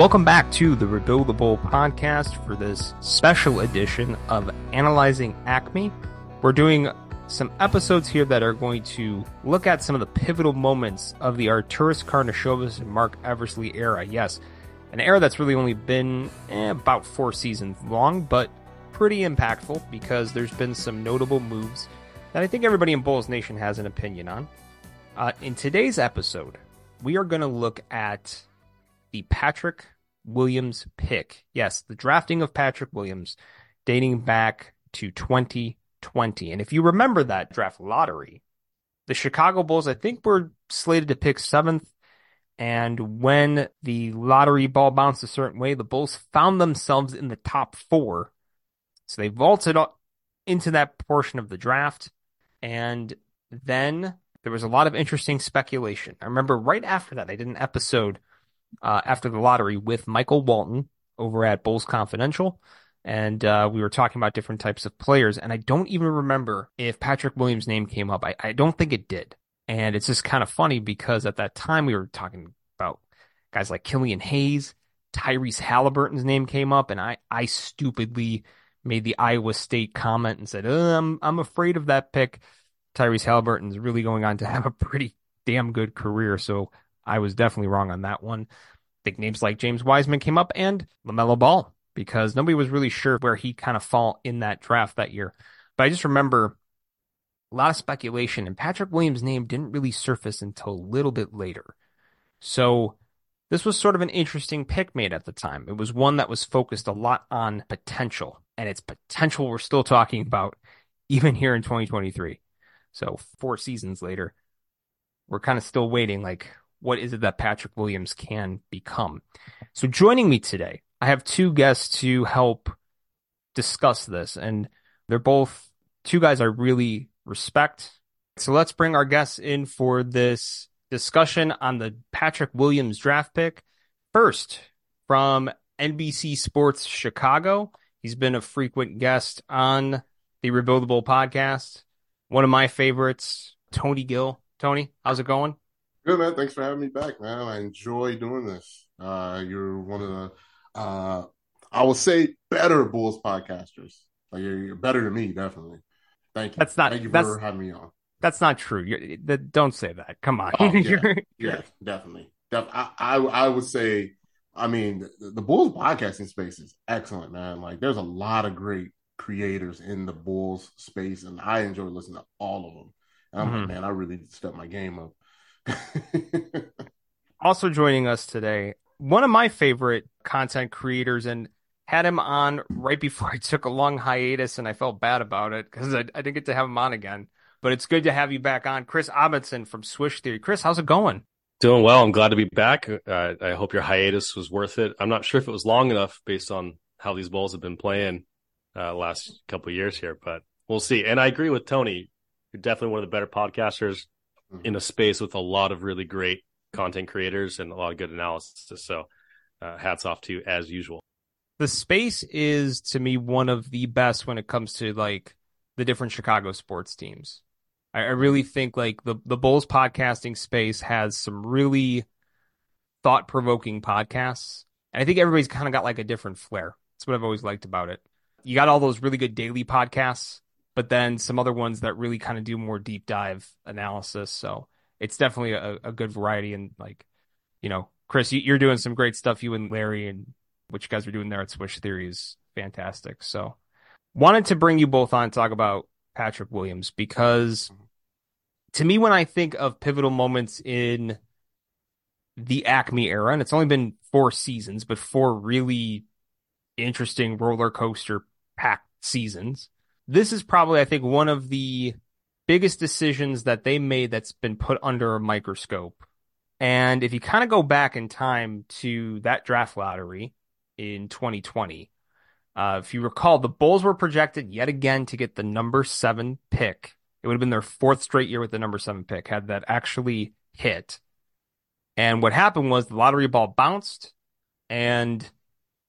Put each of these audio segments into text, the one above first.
Welcome back to the Rebuildable podcast for this special edition of Analyzing AKME. We're doing some episodes here that are going to look at some of the pivotal moments of the Arturas Karnisovas and Marc Eversley era. Yes, an era that's really only been eh, about four seasons long, but pretty impactful because there's been some notable moves that I think everybody in Bulls Nation has an opinion on. Uh, in today's episode, we are going to look at the Patrick Williams pick. Yes, the drafting of Patrick Williams dating back to 2020. And if you remember that draft lottery, the Chicago Bulls, I think, were slated to pick seventh. And when the lottery ball bounced a certain way, the Bulls found themselves in the top four. So they vaulted up into that portion of the draft. And then there was a lot of interesting speculation. I remember right after that, I did an episode uh, after the lottery with Michael Walton over at Bulls Confidential. And uh, we were talking about different types of players. And I don't even remember if Patrick Williams' name came up. I, I don't think it did. And it's just kind of funny because at that time we were talking about guys like Killian Hayes, Tyrese Haliburton's name came up, and I, I stupidly made the Iowa State comment and said, oh, I'm I'm afraid of that pick. Tyrese Haliburton's really going on to have a pretty damn good career. So I was definitely wrong on that one. Big names like James Wiseman came up and LaMelo Ball because nobody was really sure where he kind of fall in that draft that year. But I just remember a lot of speculation and Patrick Williams' name didn't really surface until a little bit later. So this was sort of an interesting pick made at the time. It was one that was focused a lot on potential and its potential we're still talking about even here in 2023. So four seasons later, we're kind of still waiting like what is it that Patrick Williams can become? So joining me today, I have two guests to help discuss this, and they're both two guys I really respect. So let's bring our guests in for this discussion on the Patrick Williams draft pick. First, from NBC Sports Chicago, he's been a frequent guest on the Rebuildable podcast. One of my favorites, Tony Gill. Tony, how's it going? Good man. Thanks for having me back, man. I enjoy doing this. Uh, you're one of the, uh, I will say, better Bulls podcasters. Like you're, you're, better than me, definitely. Thank you. That's not. Thank you for having me on. That's not true. You're, don't say that. Come on. Oh, yeah, yeah, definitely. Def- I, I, I would say. I mean, the, the Bulls podcasting space is excellent, man. Like, there's a lot of great creators in the Bulls space, and I enjoy listening to all of them. And I'm mm-hmm. like, man, I really need to step my game up. also joining us today, one of my favorite content creators, and had him on right before I took a long hiatus, and I felt bad about it because I, I, didn't get to have him on again. But it's good to have you back on, Kris Amundsen from Swish Theory. Kris, how's it going? Doing well. I'm glad to be back. Uh, I hope your hiatus was worth it. I'm not sure if it was long enough based on how these Bulls have been playing uh, last couple years here, but we'll see. And I agree with Tony. You're definitely one of the better podcasters mm-hmm. in a space with a lot of really great content creators and a lot of good analysis. So, uh, hats off to you as usual. The space is to me one of the best when it comes to like the different Chicago sports teams. I, I really think like the the Bulls podcasting space has some really thought provoking podcasts. And I think everybody's kind of got like a different flair. That's what I've always liked about it. You got all those really good daily podcasts but then some other ones that really kind of do more deep dive analysis. So it's definitely a, a good variety. And like, you know, Kris, you're doing some great stuff. You and Larry and what you guys are doing there at Swish Theory is fantastic. So wanted to bring you both on talk about Patrick Williams because to me, when I think of pivotal moments in the AKME era, and it's only been four seasons, but four really interesting roller coaster packed seasons this is probably, I think, one of the biggest decisions that they made that's been put under a microscope. And if you kind of go back in time to that draft lottery in 2020, uh, if you recall, the Bulls were projected yet again to get the number seven pick. It would have been their fourth straight year with the number seven pick, had that actually hit. And what happened was the lottery ball bounced and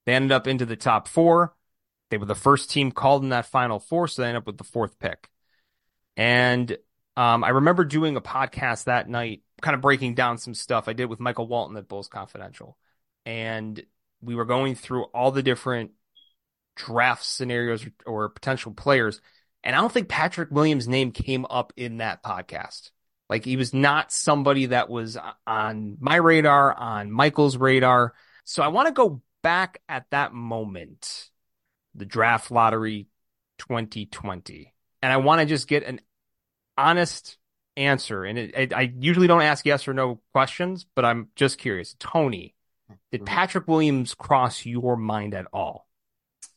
they ended up into the top four. They were the first team called in that final four, so they ended up with the fourth pick. And um, I remember doing a podcast that night, kind of breaking down some stuff I did with Michael Walton at Bulls Confidential. and we were going through all the different draft scenarios or, or potential players. And I don't think Patrick Williams' name came up in that podcast. Like he was not somebody that was on my radar, on Michael's radar. So I want to go back at that moment, the draft lottery 2020. And I want to just get an honest answer. And it, it, I usually don't ask yes or no questions, but I'm just curious. Tony, did mm-hmm. Patrick Williams cross your mind at all?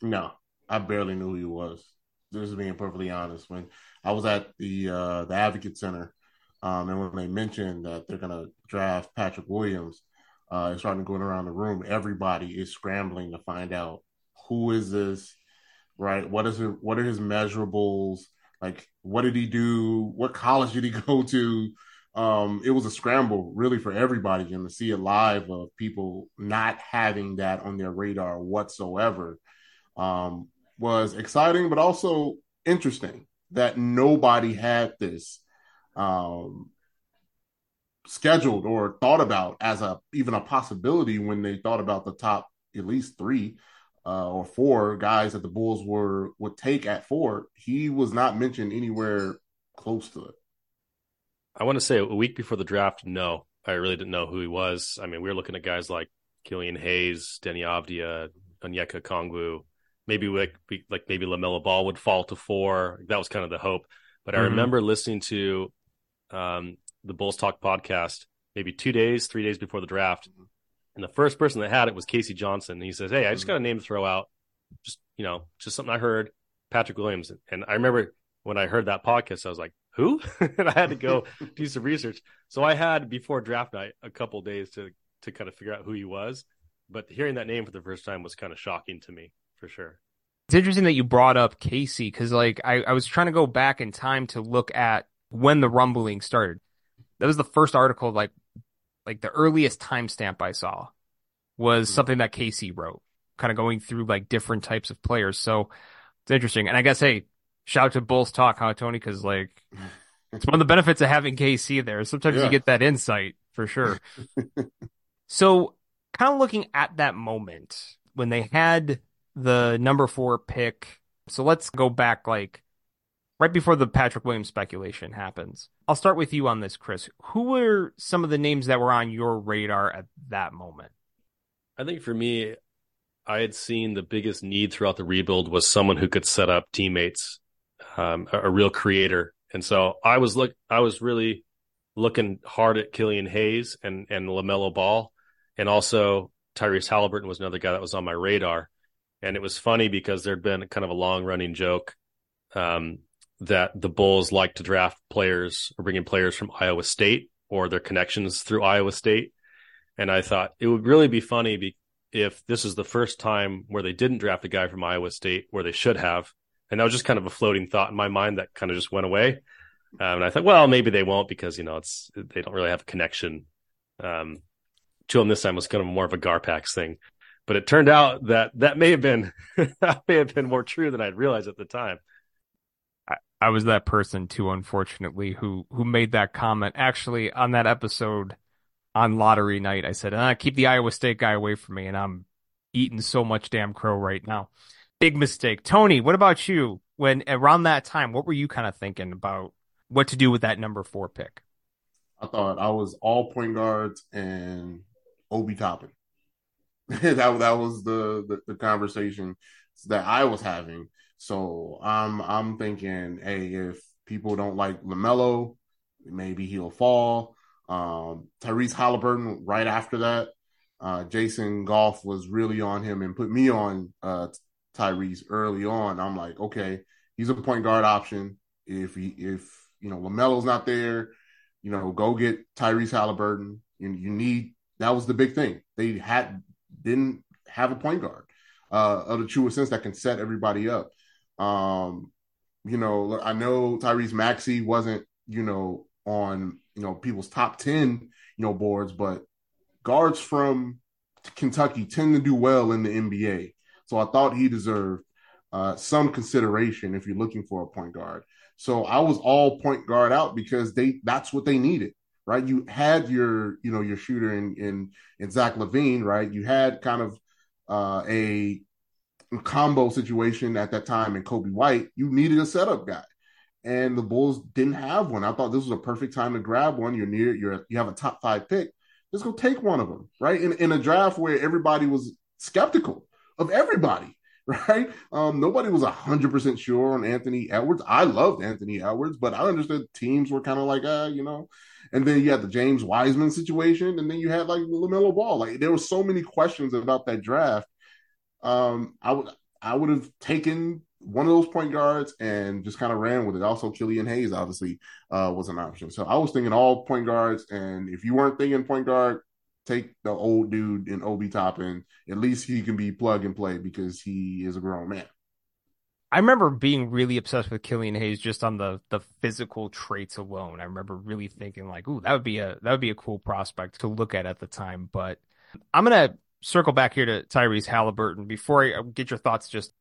No, I barely knew who he was. Just being perfectly honest, when I was at the uh, the Advocate Center, um, and when they mentioned that they're gonna draft Patrick Williams, uh, it's starting going around the room. Everybody is scrambling to find out who is this, right? What is it? What are his measurables? Like, what did he do? What college did he go to? Um, it was a scramble really for everybody, and to see it live of people not having that on their radar whatsoever um, was exciting, but also interesting that nobody had this um, scheduled or thought about as a even a possibility when they thought about the top at least three uh, or four guys that the Bulls were would take at four. He was not mentioned anywhere close to it. I want to say a week before the draft, no, I really didn't know who he was. I mean, we were looking at guys like Killian Hayes, Deni Avdija, Onyeka Okongwu, maybe like like maybe LaMelo Ball would fall to four. That was kind of the hope. But I mm-hmm. remember listening to um, the Bulls Talk podcast maybe two days, three days before the draft, and the first person that had it was K.C. Johnson. And he says, "Hey, I just hmm. got a name to throw out. Just you know, just something I heard, Patrick Williams." And I remember when I heard that podcast, I was like, "Who?" and I had to go do some research. So I had before draft night a couple days to to kind of figure out who he was. But hearing that name for the first time was kind of shocking to me for sure. It's interesting that you brought up Casey because like I, I was trying to go back in time to look at when the rumbling started. That was the first article, like like the earliest timestamp I saw was mm-hmm. something that K.C. wrote, kind of going through like different types of players. So it's interesting. And I guess hey, shout out to Bulls Talk, huh, Tony? Because like it's one of the benefits of having K.C. there. Sometimes yeah. you get that insight for sure. so kind of looking at that moment when they had the number four pick. So let's go back like right before the Patrick Williams speculation happens. I'll start with you on this, Kris. Who were some of the names that were on your radar at that moment? I think for me, I had seen the biggest need throughout the rebuild was someone who could set up teammates, um, a, a, real creator. And so I was look, I was really looking hard at Killian Hayes and and LaMelo Ball, and also Tyrese Haliburton was another guy that was on my radar. And it was funny because there'd been kind of a long running joke um, that the Bulls like to draft players or bring in players from Iowa State or their connections through Iowa State. And I thought it would really be funny be- if this is the first time where they didn't draft a guy from Iowa State where they should have. And that was just kind of a floating thought in my mind that kind of just went away. Um, and I thought, well, maybe they won't because you know it's they don't really have a connection. Um, to them this time It was kind of more of a Garpax thing. But it turned out that that may have been that may have been more true than I'd realized at the time. I, was that person too, unfortunately, who who made that comment. Actually, on that episode on lottery night, I said, ah, "Keep the Iowa State guy away from me," and I'm eating so much damn crow right now. Big mistake, Tony. What about you? When around that time, what were you kind of thinking about what to do with that number four pick? I thought I was all point guards and Obi Toppin. that that was the, the, the conversation that I was having. So I'm I'm thinking, hey, if people don't like Lamelo, maybe he'll fall. Um, Tyrese Haliburton right after that. Uh, Jason Goff was really on him and put me on uh, Tyrese early on. I'm like, okay, he's a point guard option. If he if you know Lamelo's not there, you know, go get Tyrese Haliburton. You you need that was the big thing. They had didn't have a point guard uh, of the truest sense that can set everybody up. Um, you know, I know Tyrese Maxey wasn't, you know, on you know people's top ten, you know, boards, but guards from Kentucky tend to do well in the NBA. So I thought he deserved uh, some consideration if you're looking for a point guard. So I was all point guard out because they that's what they needed. right? You had your, you know, your shooter in in in Zach LaVine, right? You had kind of uh, a combo situation at that time in Coby White. You needed a setup guy, and the Bulls didn't have one. I thought this was a perfect time to grab one. You're near, you're you have a top five pick. Just go take one of them, right? In in a draft where everybody was skeptical of everybody right? Um, nobody was hundred percent sure on Anthony Edwards. I loved Anthony Edwards, but I understood teams were kind of like, uh, you know. And then you had the James Wiseman situation, and then you had like LaMelo Ball. Like there were so many questions about that draft. Um, I would I would have taken one of those point guards and just kind of ran with it. Also, Killian Hayes obviously uh, was an option. So I was thinking all point guards, and if you weren't thinking point guard, take the old dude in Obi Toppin. At least he can be plug and play because he is a grown man. I remember being really obsessed with Killian Hayes just on the the physical traits alone. I remember really thinking like, "Ooh, that would be a that would be a cool prospect to look at at the time." But I'm gonna circle back here to Tyrese Haliburton before I uh, get your thoughts just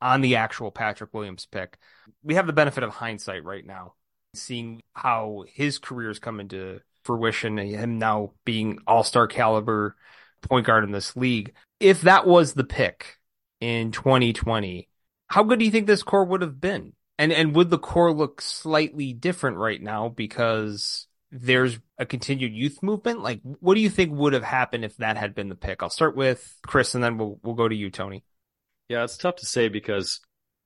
on the actual Patrick Williams pick. We have the benefit of hindsight right now, seeing how his career has come into fruition, and him now being all star caliber point guard in this league. If that was the pick in 2020, how good do you think this core would have been? And and would the core look slightly different right now because there's a continued youth movement? Like, what do you think would have happened if that had been the pick? I'll start with Kris, and then we'll we'll go to you, Tony. Yeah, it's tough to say because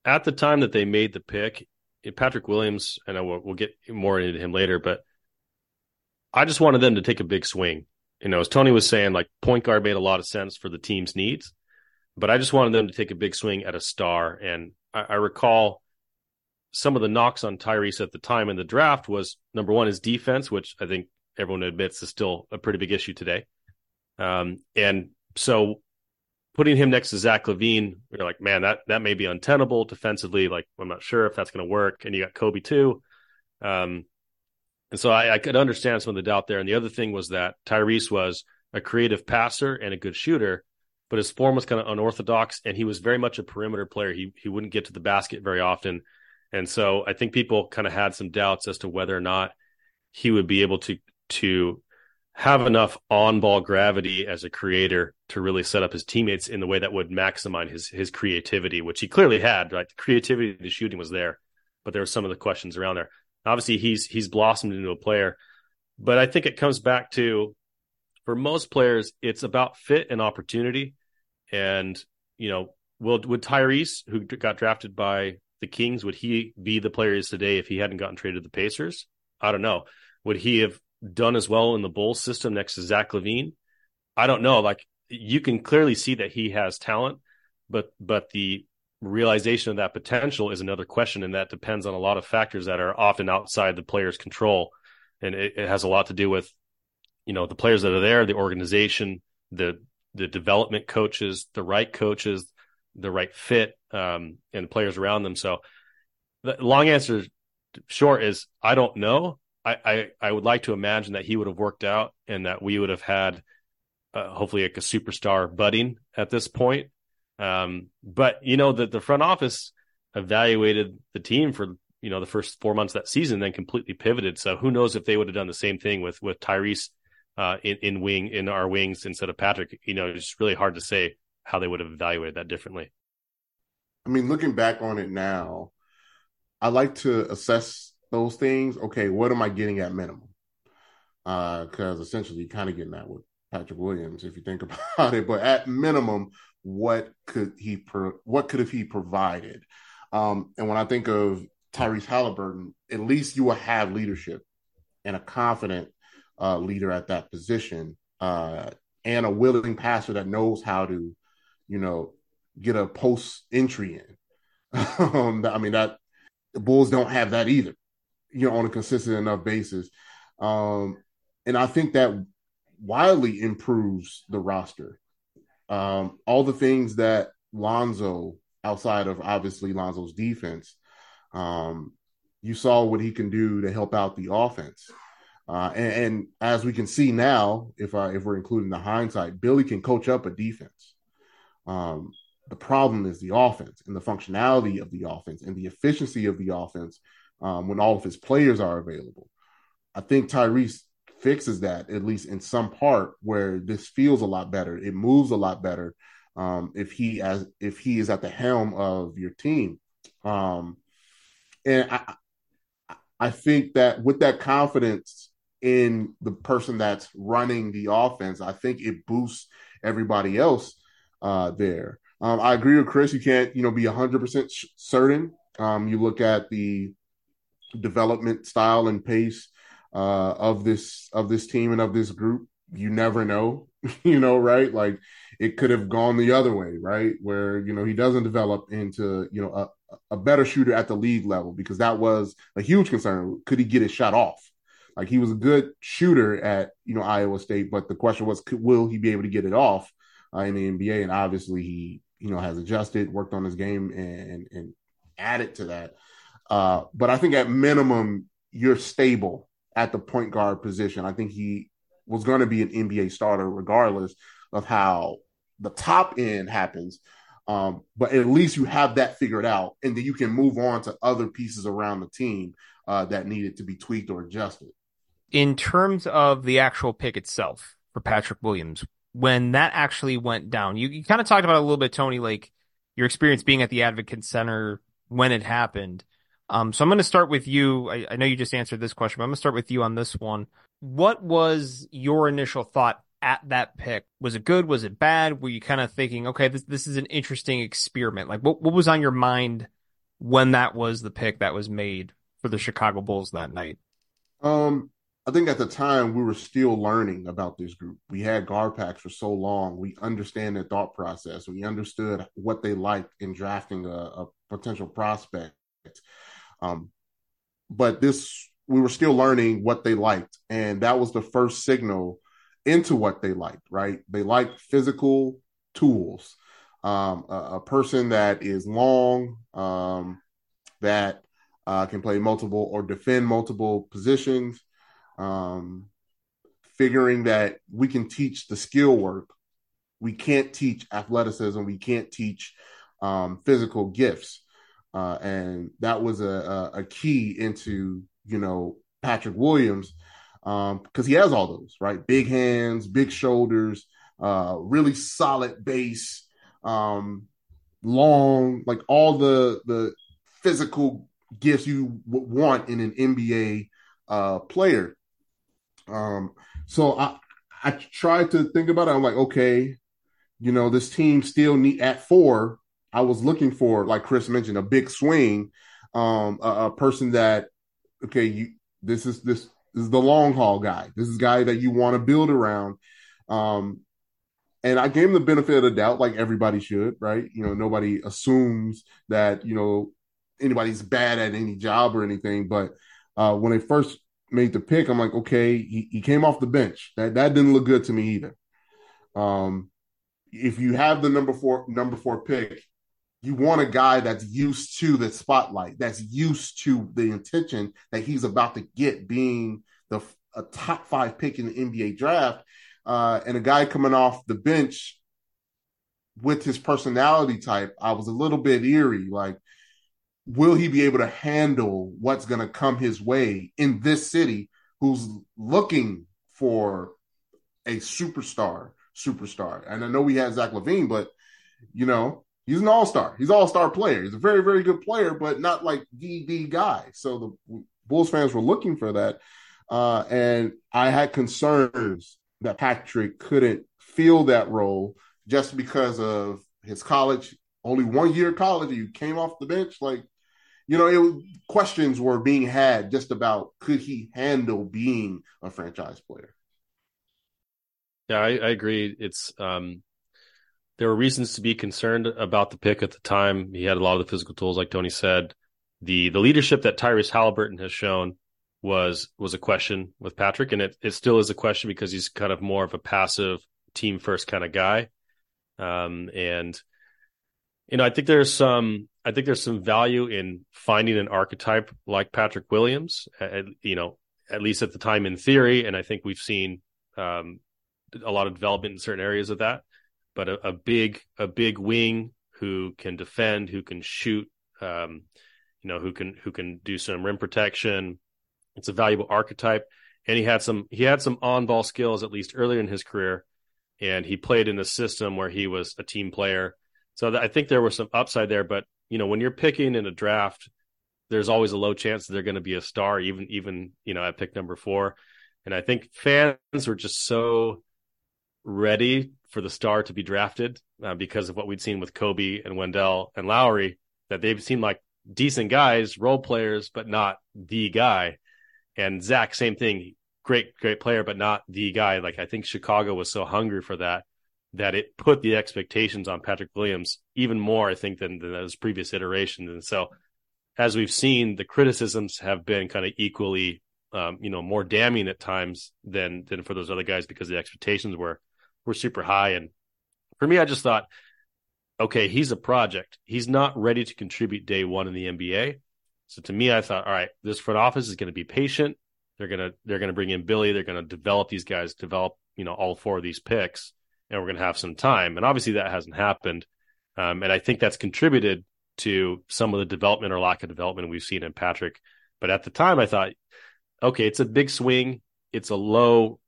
at the time that they made the pick, Patrick Williams, and I will, we'll get more into him later, but I just wanted them to take a big swing. You know, as Tony was saying, like point guard made a lot of sense for the team's needs, but I just wanted them to take a big swing at a star. And I, I recall some of the knocks on Tyrese at the time in the draft was number one, his defense, which I think everyone admits is still a pretty big issue today. Um, and so putting him next to Zach LaVine, you're like, man, that that may be untenable defensively. Like, I'm not sure if that's going to work. And you got Coby too. Um, and so I, I, could understand some of the doubt there. And the other thing was that Tyrese was a creative passer and a good shooter, but his form was kind of unorthodox and he was very much a perimeter player. He he wouldn't get to the basket very often. And so I think people kind of had some doubts as to whether or not he would be able to to have enough on-ball gravity as a creator to really set up his teammates in the way that would maximize his his creativity, which he clearly had. Right, the creativity, the shooting was there, but there were some of the questions around there. Obviously, he's he's blossomed into a player, but I think it comes back to for most players, it's about fit and opportunity. And you know, will would Tyrese, who got drafted by the Kings, would he be the player he is today if he hadn't gotten traded to the Pacers? I don't know. Would he have done as well in the Bulls system next to Zach LaVine? I don't know. Like you can clearly see that he has talent, but but the realization of that potential is another question, and that depends on a lot of factors that are often outside the player's control, and it, it has a lot to do with you know the players that are there, the organization, the the development coaches, the right coaches, the right fit, um, and players around them. So, the long answer short is I don't know. I, I, I would like to imagine that he would have worked out and that we would have had uh, hopefully like a superstar budding at this point. Um, but you know that the front office evaluated the team for you know the first four months that season, then completely pivoted. So who knows if they would have done the same thing with with Tyrese uh, in in wing in our wings instead of Patrick? You know, it's really hard to say how they would have evaluated that differently. I mean, looking back on it now, I like to assess those things. Okay, what am I getting at minimum? Because uh, essentially, you're kind of getting that with Patrick Williams if you think about it. But at minimum, what could he pro- what could have he provided? Um, and when I think of Tyrese Haliburton, at least you will have leadership and a confident uh, leader at that position, uh, and a willing passer that knows how to, you know, get a post entry in. um, I mean that the Bulls don't have that either, you know, on a consistent enough basis. Um, and I think that wildly improves the roster um, all the things that Lonzo, outside of obviously Lonzo's defense, um, you saw what he can do to help out the offense. Uh, and, and, as we can see now, if uh, if we're including the hindsight, Billy can coach up a defense. Um, the problem is the offense and the functionality of the offense and the efficiency of the offense um, when all of his players are available. I think Tyrese fixes that at least in some part where this feels a lot better. It moves a lot better um, if he as if he is at the helm of your team. Um, and I I think that with that confidence in the person that's running the offense, I think it boosts everybody else uh, there. Um, I agree with Chris. You can't, you know, be hundred percent certain. Um, you look at the development style and pace uh, of this of this team and of this group. You never know, you know, right? Like it could have gone the other way, right? Where you know he doesn't develop into you know a, a better shooter at the league level because that was a huge concern. Could he get his shot off? Like he was a good shooter at you know Iowa State, but the question was, could, will he be able to get it off uh, in the NBA? And obviously he you know has adjusted, worked on his game, and and added to that. Uh, but I think at minimum you're stable at the point guard position. I think he was going to be an NBA starter regardless of how the top end happens. Um, but at least you have that figured out, and then you can move on to other pieces around the team uh, that needed to be tweaked or adjusted. In terms of the actual pick itself for Patrick Williams, when that actually went down, you, you kind of talked about a little bit, Tony, like your experience being at the Advocate Center when it happened. Um, so I'm going to start with you. I, I, know you just answered this question, but I'm going to start with you on this one. What was your initial thought at that pick? Was it good? Was it bad? Were you kind of thinking, okay, this this is an interesting experiment? Like, what what was on your mind when that was the pick that was made for the Chicago Bulls that night? Um, I think at the time we were still learning about this group. We had GarPax for so long. We understand their thought process. We understood what they liked in drafting a, a potential prospect. Um, but this, we were still learning what they liked. And that was the first signal into what they liked, right? They like physical tools. Um, a, a, person that is long, um, that uh, can play multiple or defend multiple positions. Um, figuring that we can teach the skill work. We can't teach athleticism. We can't teach um, physical gifts. Uh, and that was a, a, key into, you know, Patrick Williams because um, he has all those, right? Big hands, big shoulders, uh, really solid base, um, long, like all the the physical gifts you want in an NBA uh, player. Um, so I I tried to think about it. I'm like, okay, you know, this team still need at four I was looking for, like Kris mentioned, a big swing, um, a, a person that, okay, you this is this, this is the long haul guy. This is guy that you want to build around. Um, and I gave him the benefit of the doubt, like everybody should, right? You know, nobody assumes that you know anybody's bad at any job or anything. But uh, when they first made the pick, I'm like, okay, he, he came off the bench. That that didn't look good to me either. Um, if you have the number four number four pick, you want a guy that's used to the spotlight, that's used to the intention that he's about to get being the a top five pick in the NBA draft, uh, and a guy coming off the bench with his personality type. I was a little bit eerie, like, will he be able to handle what's going to come his way in this city, who's looking for a superstar, superstar? And I know we had Zach LaVine, but you know he's an all star. He's an all star player. He's a very very good player, but not like the guy. So the Bulls fans were looking for that, uh, and I had concerns that Patrick couldn't fill that role just because of his college. Only one year college, he came off the bench. Like, you know, it questions were being had just about could he handle being a franchise player. Yeah, I, I agree. It's um, there were reasons to be concerned about the pick at the time. He had a lot of the physical tools, like Tony said. The the leadership that Tyrese Haliburton has shown was was a question with Patrick, and it, it still is a question because he's kind of more of a passive team first kind of guy. Um, and you know, I think there's some I think there's some value in finding an archetype like Patrick Williams. At, you know, at least at the time in theory, and I think we've seen um, a lot of development in certain areas of that but a, a big a big wing who can defend, who can shoot, um, you know, who can who can do some rim protection. It's a valuable archetype, and he had some he had some on ball skills at least earlier in his career, and he played in a system where he was a team player. So I think there was some upside there. But you know, when you're picking in a draft, there's always a low chance that they're going to be a star, even even you know at pick number four. And I think fans were just so ready for the star to be drafted uh, because of what we'd seen with Coby and Wendell and Lauri that they've seemed like decent guys, role players, but not the guy. And Zach, same thing, great, great player, but not the guy. Like I think Chicago was so hungry for that that it put the expectations on Patrick Williams even more, I think, than, than those previous iterations. And so, as we've seen, the criticisms have been kind of equally, um, you know, more damning at times than than for those other guys because the expectations were were super high. And for me, I just thought, okay, he's a project. He's not ready to contribute day one in the NBA. So to me, I thought, all right, this front office is going to be patient. They're gonna they're gonna bring in Billy. They're gonna develop these guys, develop you know all four of these picks, and we're gonna have some time. And obviously that hasn't happened. Um, and I think that's contributed to some of the development or lack of development we've seen in Patrick. But at the time, I thought, okay, it's a big swing. It's a low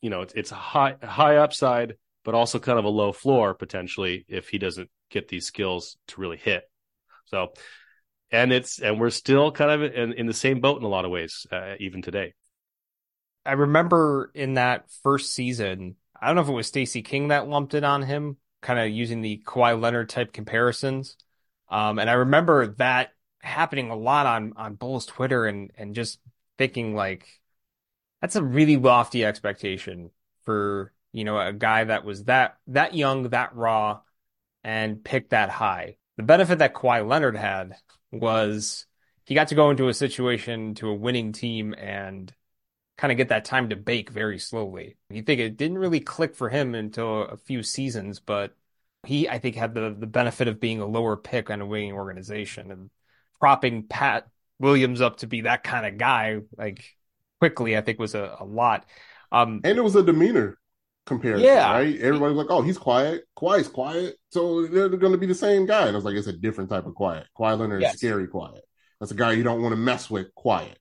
you know, it's it's high high upside, but also kind of a low floor potentially if he doesn't get these skills to really hit. So, and it's and we're still kind of in, in the same boat in a lot of ways, uh, even today. I remember in that first season, I don't know if it was Stacey King that lumped it on him, kind of using the Kawhi Leonard type comparisons. Um, and I remember that happening a lot on on Bulls Twitter and and just thinking like that's a really lofty expectation for you know a guy that was that that young, that raw, and picked that high. The benefit that Kawhi Leonard had was he got to go into a situation to a winning team and kind of get that time to bake very slowly. You think it didn't really click for him until a few seasons, but he I think had the the benefit of being a lower pick on a winning organization and propping Pat Williams up to be that kind of guy like quickly, I think was a, a lot. Um, and it was a demeanor comparison, yeah. right? Everybody's like, "Oh, he's quiet. Quiet's quiet." So they're, going to be the same guy. And I was like, "It's a different type of quiet. Kawhi Leonard yes. is scary quiet. That's a guy you don't want to mess with. Quiet.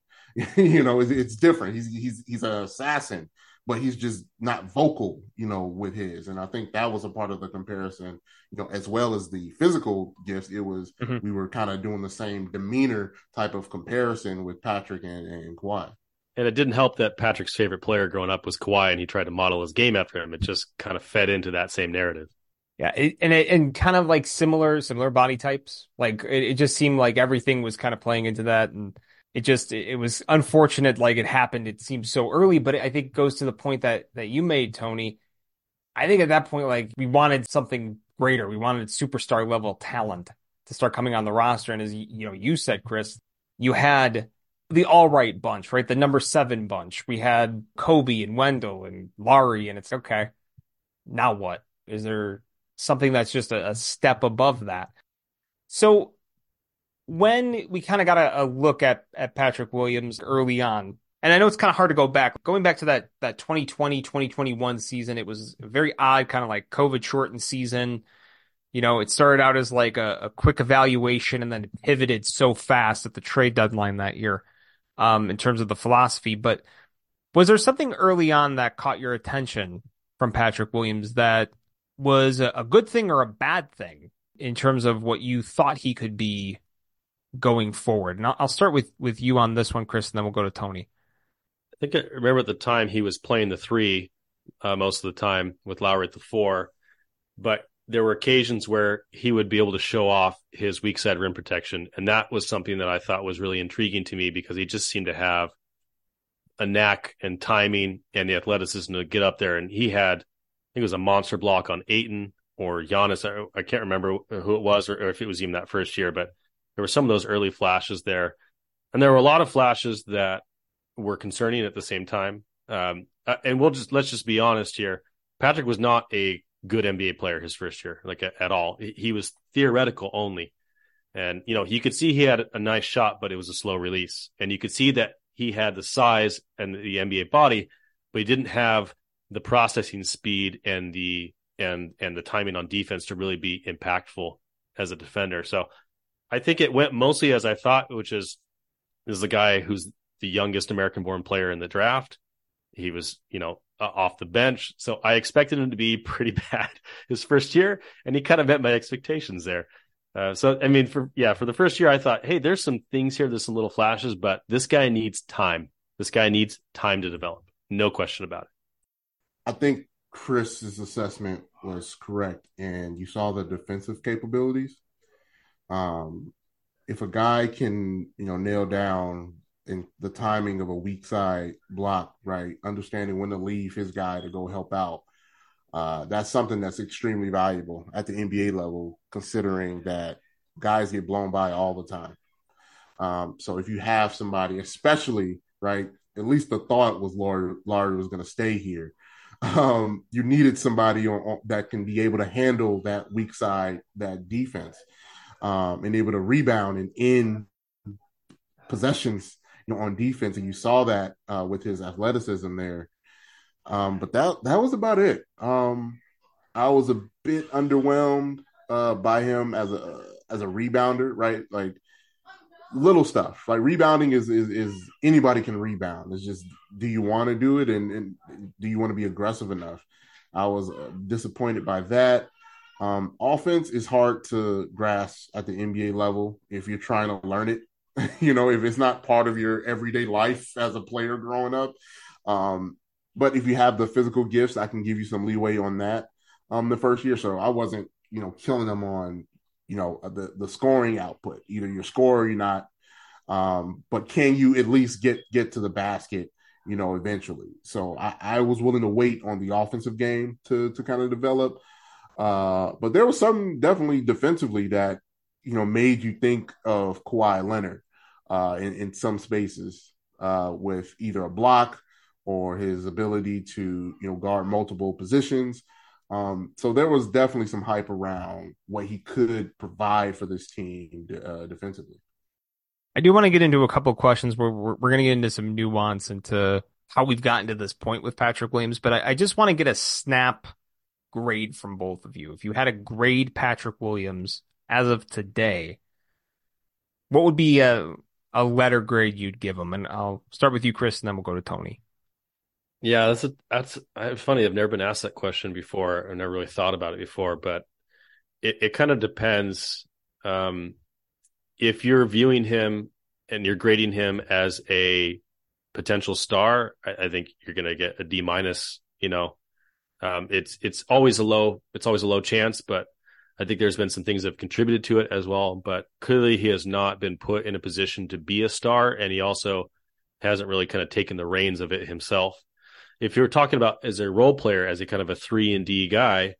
you know, it's, it's, different. He's he's he's an assassin, but he's just not vocal. You know, with his. And I think that was a part of the comparison. You know, as well as the physical gifts, it was mm-hmm. we were kind of doing the same demeanor type of comparison with Patrick and and Kawhi. And it didn't help that Patrick's favorite player growing up was Kawhi, and he tried to model his game after him. It just kind of fed into that same narrative. Yeah, it, and it, and kind of like similar similar body types. Like it, it, just seemed like everything was kind of playing into that, and it just it, was unfortunate. Like it happened, it seems so early, but I think goes to the point that that you made, Tony. I think at that point, like we wanted something greater. We wanted superstar level talent to start coming on the roster, and as you know, you said, Kris, you had the all right bunch, right? The number seven bunch. We had Coby and Wendell and Lauri, and it's okay. Now what? Is there something that's just a, a step above that? So when we kind of got a, a, look at at Patrick Williams early on, and I know it's kind of hard to go back. Going back to that that 2020 2021 season, it was a very odd kind of like COVID shortened season. You know, it started out as like a, a quick evaluation and then pivoted so fast at the trade deadline that year um, in terms of the philosophy. But was there something early on that caught your attention from Patrick Williams that was a, a good thing or a bad thing in terms of what you thought he could be going forward? And I'll, start with with you on this one, Kris, and then we'll go to Tony. I think I remember at the time he was playing the three uh, most of the time with Lauri at the four, but there were occasions where he would be able to show off his weak side rim protection. And that was something that I thought was really intriguing to me because he just seemed to have a knack and timing and the athleticism to get up there. And he had, I think it was a monster block on Ayton or Giannis. I, I can't remember who it was or, or if it was even that first year, but there were some of those early flashes there. And there were a lot of flashes that were concerning at the same time. Um, uh, and we'll just, let's just be honest here. Patrick was not a good NBA player his first year, like at, at all. He, he was theoretical only. And, you know, you could see he had a nice shot, but it was a slow release. And you could see that he had the size and the NBA body, but he didn't have the processing speed and the and and the timing on defense to really be impactful as a defender. So I think it went mostly as I thought, which is is the guy who's the youngest American born player in the draft. he was, you know, off the bench. So I expected him to be pretty bad his first year, and he kind of met my expectations there. Uh, so I mean, for yeah, for the first year, I thought, hey, there's some things here, there's some little flashes, but this guy needs time. This guy needs time to develop. No question about it. I think Kris's assessment was correct, and you saw the defensive capabilities. Um, if a guy can, you know, nail down in the timing of a weak side block, right, understanding when to leave his guy to go help out, uh, that's something that's extremely valuable at the NBA level, considering that guys get blown by all the time. Um, so if you have somebody, especially right, at least the thought was Lauri was going to stay here. Um, you needed somebody on, on, that can be able to handle that weak side, that defense, um, and able to rebound and in possessions, you know, on defense. And you saw that uh, with his athleticism there. Um, but that that was about it. Um, I was a bit underwhelmed uh, by him as a as a rebounder, right? Like little stuff. Like rebounding is is, is anybody can rebound. It's just do you want to do it and, and do you want to be aggressive enough? I was uh, disappointed by that. Um, offense is hard to grasp at the NBA level if you're trying to learn it. you know, if it's not part of your everyday life as a player growing up. Um, but if you have the physical gifts, I can give you some leeway on that. Um, the first year, so I wasn't, you know, killing them on, you know, the the scoring output. Either your score, or you're not. Um, but can you at least get get to the basket? You know, eventually. So I, I was willing to wait on the offensive game to to kind of develop. Uh, but there was something definitely defensively that you know made you think of Kawhi Leonard uh, in in some spaces uh, with either a block or his ability to you know guard multiple positions. Um, so there was definitely some hype around what he could provide for this team uh, defensively. I do want to get into a couple questions where we're, we're going to get into some nuance into how we've gotten to this point with Patrick Williams, but I, I just want to get a snap grade from both of you. If you had a grade Patrick Williams as of today, what would be a a letter grade you'd give him? And I'll start with you, Kris, and then we'll go to Tony. Yeah, that's a, that's funny. I've never been asked that question before. I've never really thought about it before, but it, it kind of depends. Um, if you're viewing him and you're grading him as a potential star, I, I think you're going to get a D minus. You know, um, it's it's always a low it's always a low chance, but I think there's been some things that have contributed to it as well. But clearly, he has not been put in a position to be a star, and he also hasn't really kind of taken the reins of it himself if you're talking about as a role player, as a kind of a three and D guy,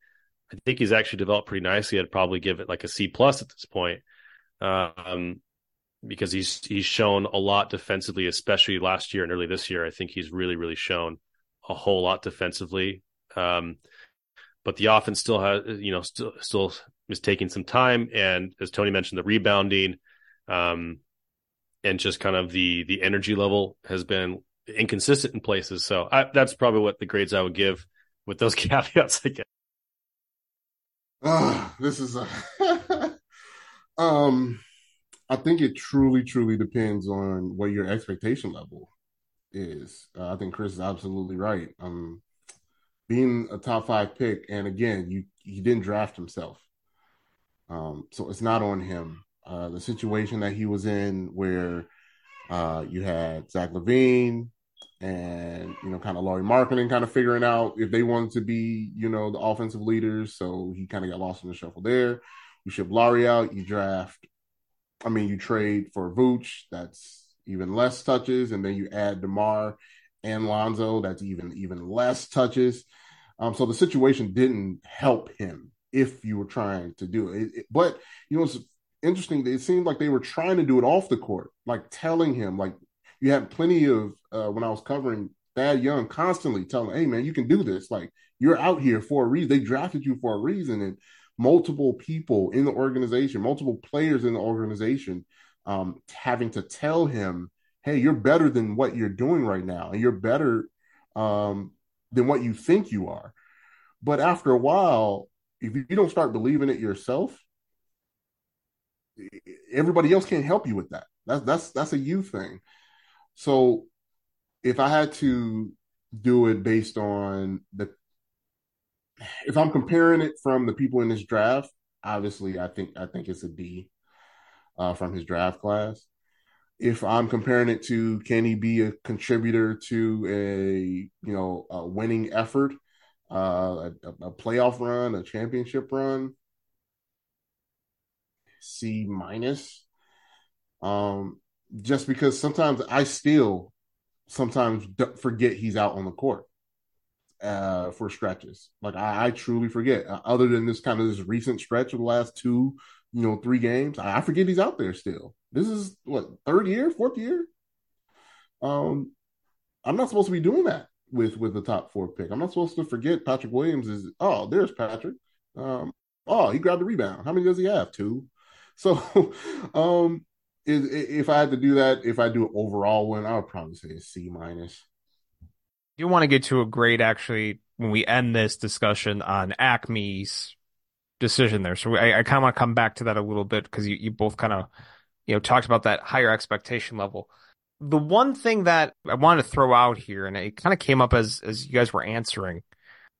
I think he's actually developed pretty nicely. I'd probably give it like a C plus at this point, um, because he's he's shown a lot defensively, especially last year and early this year. I think he's really really shown a whole lot defensively. Um, but the offense still has, you know, still still is taking some time, and as Tony mentioned, the rebounding, um, and just kind of the the energy level has been inconsistent in places. So I, that's probably what the grades I would give with those caveats. I guess. Uh, this is a um I think it truly, truly depends on what your expectation level is. Uh, I think Kris is absolutely right. Um, being a top five pick, and again, you he didn't draft himself, um, so it's not on him. Uh, the situation that he was in, where uh, you had Zach LaVine and you know, kind of Lauri Markkanen kind of figuring out if they wanted to be, you know, the offensive leaders. So he kind of got lost in the shuffle there. You ship Lauri out, you draft. I mean, you trade for Vooch, that's even less touches, and then you add Demar and Lonzo, that's even even less touches. Um, so the situation didn't help him if you were trying to do it. it, it but you know, it's interesting. It seemed like they were trying to do it off the court, like telling him, like you had plenty of uh, when I was covering Thad Young constantly telling, "Hey man, you can do this. Like you're out here for a reason. They drafted you for a reason." And multiple people in the organization, multiple players in the organization, um, having to tell him, "Hey, you're better than what you're doing right now, and you're better um, than what you think you are." But after a while, if you don't start believing it yourself, everybody else can't help you with that. That's that's that's a you thing. So if I had to do it based on the. If I'm comparing it from the people in this draft, obviously I think I think it's a D uh, from his draft class. If I'm comparing it to can he be a contributor to a you know a winning effort, uh, a, a playoff run, a championship run, C minus. Um, just because sometimes I still sometimes forget he's out on the court uh, for stretches. Like I, I truly forget. Uh, other than this kind of this recent stretch of the last two, you know, three games, I, forget he's out there still. This is what third year, fourth year. Um, I'm not supposed to be doing that with with the top four pick. I'm not supposed to forget Patrick Williams is. Oh, there's Patrick. Um, oh, he grabbed the rebound. How many does he have? Two. So, um, if I had to do that, if I do an overall one, I would probably say a C minus. You want to get to a grade actually when we end this discussion on AKME's decision there. So I, I kind of want to come back to that a little bit because you, you both kind of you know talked about that higher expectation level. The one thing that I wanted to throw out here, and it kind of came up as as you guys were answering,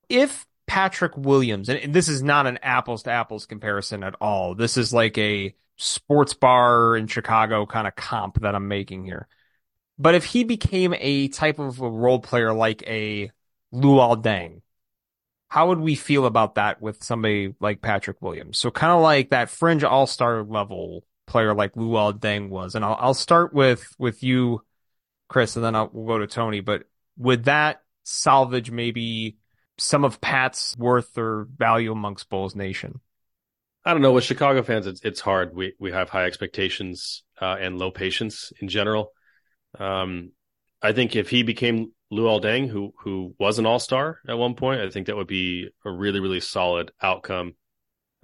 if Patrick Williams, and this is not an apples to apples comparison at all. This is like a sports bar in Chicago kind of comp that I'm making here. But if he became a type of a role player like a Luol Deng, how would we feel about that with somebody like Patrick Williams? So kind of like that fringe all star level player like Luol Deng was. And I'll, I'll start with, with you, Kris, and then I'll, we'll go to Tony. But would that salvage maybe some of Pat's worth or value amongst Bulls Nation? I don't know. With Chicago fans, it's it's hard. We we have high expectations uh, and low patience in general. Um, I think if he became Luol Deng, who who was an All Star at one point, I think that would be a really really solid outcome.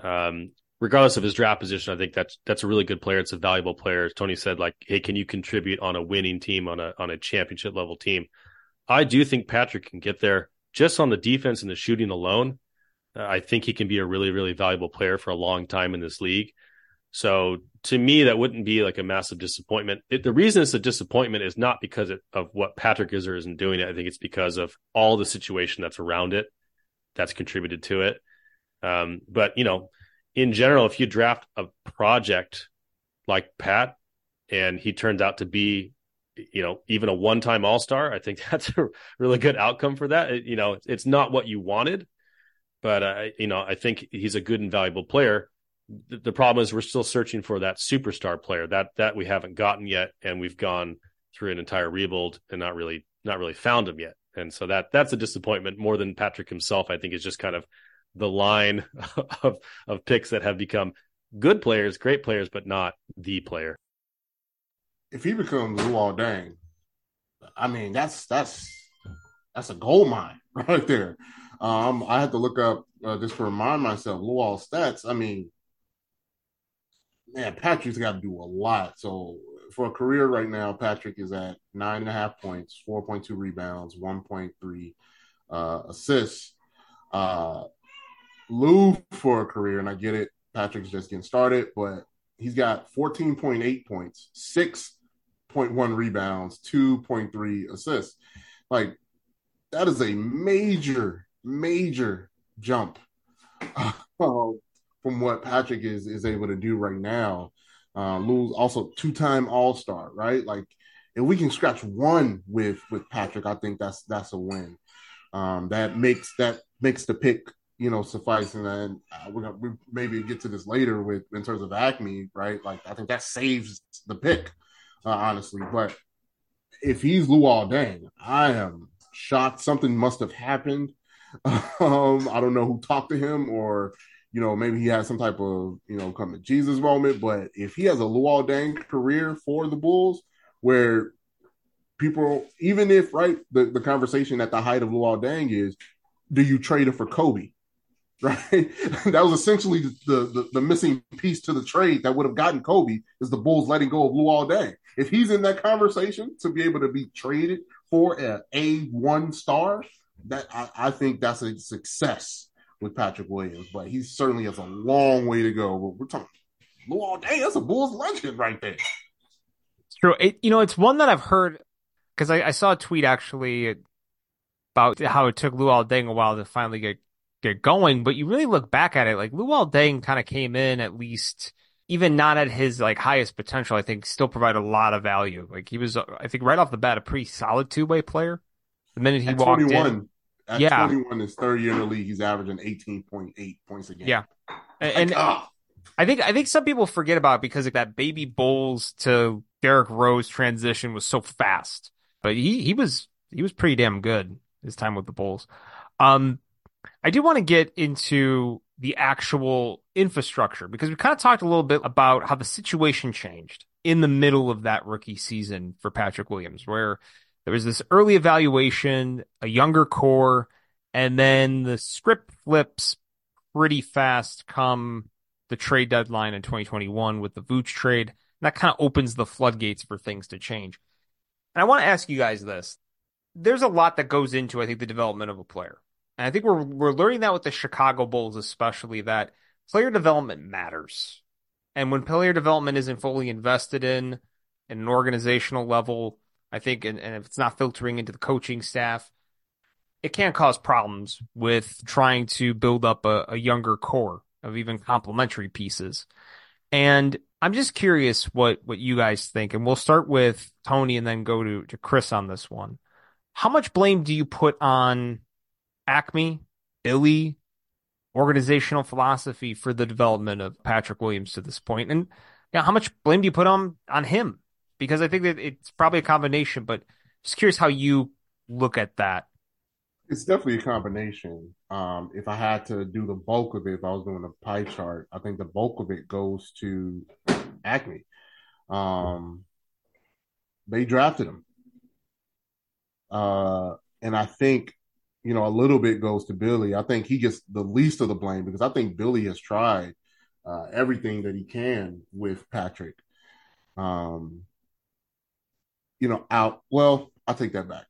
Um, regardless of his draft position, I think that's that's a really good player. It's a valuable player. Tony said, like, hey, can you contribute on a winning team on a on a championship level team? I do think Patrick can get there just on the defense and the shooting alone. Uh, I think he can be a really, really valuable player for a long time in this league. So to me, that wouldn't be like a massive disappointment. It, the reason it's a disappointment is not because it, of what Patrick is or isn't doing it. I think it's because of all the situation that's around it that's contributed to it. Um, but you know, in general, if you draft a project like Pat and he turns out to be you know, even a one time All Star. I think that's a really good outcome for that. It, you know, it's not what you wanted, but uh, you know, I think he's a good and valuable player. The, the, problem is we're still searching for that superstar player that that we haven't gotten yet, and we've gone through an entire rebuild and not really not really found him yet. And so that that's a disappointment more than Patrick himself. I think is just kind of the line of of picks that have become good players, great players, but not the player if he becomes Luol Deng, I mean that's that's that's a gold mine right there. Um, I had to look up uh, just to remind myself Luol's stats. I mean, man, Patrick's got to do a lot. So for a career right now, Patrick is at nine and a half points, four point two rebounds, one point three uh, assists. Uh, Lou for a career, and I get it. Patrick's just getting started, but he's got 14.8 points, six point one rebounds, 2.3 assists. Like that is a major, major jump uh, from what Patrick is is able to do right now. Uh, Lou's also two time All Star, right? Like if we can scratch one with with Patrick, I think that's that's a win. Um, that makes that makes the pick you know suffice, and then uh, we're gonna we maybe get to this later with in terms of AKME, right? Like I think that saves the pick uh, honestly. But if he's Luol Deng, I am shocked. Something must have happened. Um, I don't know who talked to him, or you know, maybe he had some type of you know come to Jesus moment. But if he has a Luol Deng career for the Bulls, where people, even if right, the, the conversation at the height of Luol Deng is, do you trade it for Kobe? right? that was essentially the, the, the missing piece to the trade that would have gotten Kobe is the Bulls letting go of Luol Deng. If he's in that conversation to be able to be traded for a A one star, that I, I, think that's a success with Patrick Williams. But he certainly has a long way to go. But we're talking Luol Deng, that's a Bulls legend right there. It's true. It, you know, it's one that I've heard because I, I saw a tweet actually about how it took Luol Deng a while to finally get get going, but you really look back at it, like Luol Deng kind of came in at least even not at his like highest potential, I think still provide a lot of value. Like he was, uh, I think right off the bat, a pretty solid two way player. The minute he At walked 21, in, At Yeah. 21, his third year in the league, he's averaging 18.8 points a game. Yeah. and, Like, ah, I think I think some people forget about it because of that baby Bulls to Derrick Rose transition was so fast. But he he was he was pretty damn good his time with the Bulls. Um, I do want to get into the actual infrastructure because we kind of talked a little bit about how the situation changed in the middle of that rookie season for Patrick Williams, where there was this early evaluation, a younger core, and then the script flips pretty fast come the trade deadline in 2021 with the Vooch trade. And that kind of opens the floodgates for things to change. And I want to ask you guys this. There's a lot that goes into, I think, the development of a player. And I think we're we're learning that with the Chicago Bulls, especially that player development matters. And when player development isn't fully invested in at an organizational level, I think, and, and if it's not filtering into the coaching staff, it can cause problems with trying to build up a, a younger core of even complementary pieces. And I'm just curious what what you guys think, and we'll start with Tony and then go to to Kris on this one. How much blame do you put on AKME, Billy, organizational philosophy for the development of Patrick Williams to this point? And yeah, how much blame do you put on on him? Because I think that it's probably a combination, but just curious how you look at that. it's definitely a combination. Um, if I had to do the bulk of it, if I was doing a pie chart, I think the bulk of it goes to AKME. Um, they drafted him. Uh, and I think, you know, a little bit goes to Billy. I think he gets the least of the blame because I think Billy has tried uh, everything that he can with Patrick. Um, you know, out. Well, I'll take that back.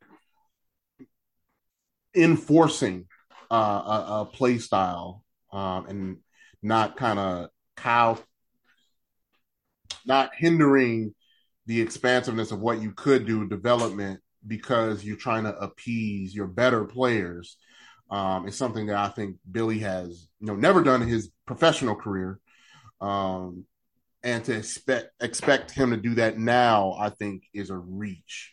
Enforcing uh, a, a play style um, and not kind of cow, not hindering the expansiveness of what you could do development because you're trying to appease your better players um, is something that I think Billy has you know never done in his professional career. Um, and to expect expect him to do that now, I think, is a reach.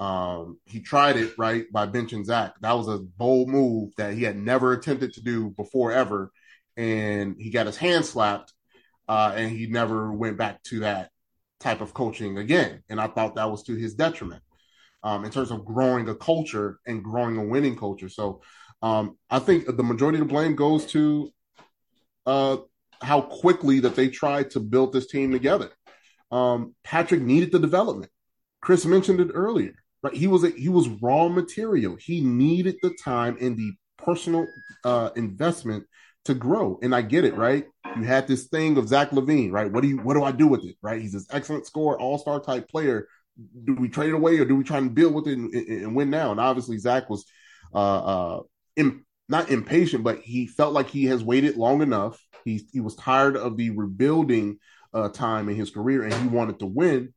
Um, he tried it right by benching Zach. That was a bold move that he had never attempted to do before ever, and he got his hand slapped, uh, and he never went back to that type of coaching again. And I thought that was to his detriment um, in terms of growing a culture and growing a winning culture. So um, I think the majority of the blame goes to uh, how quickly that they tried to build this team together. Um, Patrick needed the development. Kris mentioned it earlier. Right, he was a, he was raw material. He needed the time and the personal uh, investment to grow. And I get it, right? You had this thing of Zach LaVine, right? What do you what do I do with it? Right? He's this excellent scorer, all star type player. Do we trade it away or do we try and build with it and, and, and win now? And obviously Zach was uh, uh, in, not impatient, but he felt like he has waited long enough. He he was tired of the rebuilding uh, time in his career, and he wanted to win.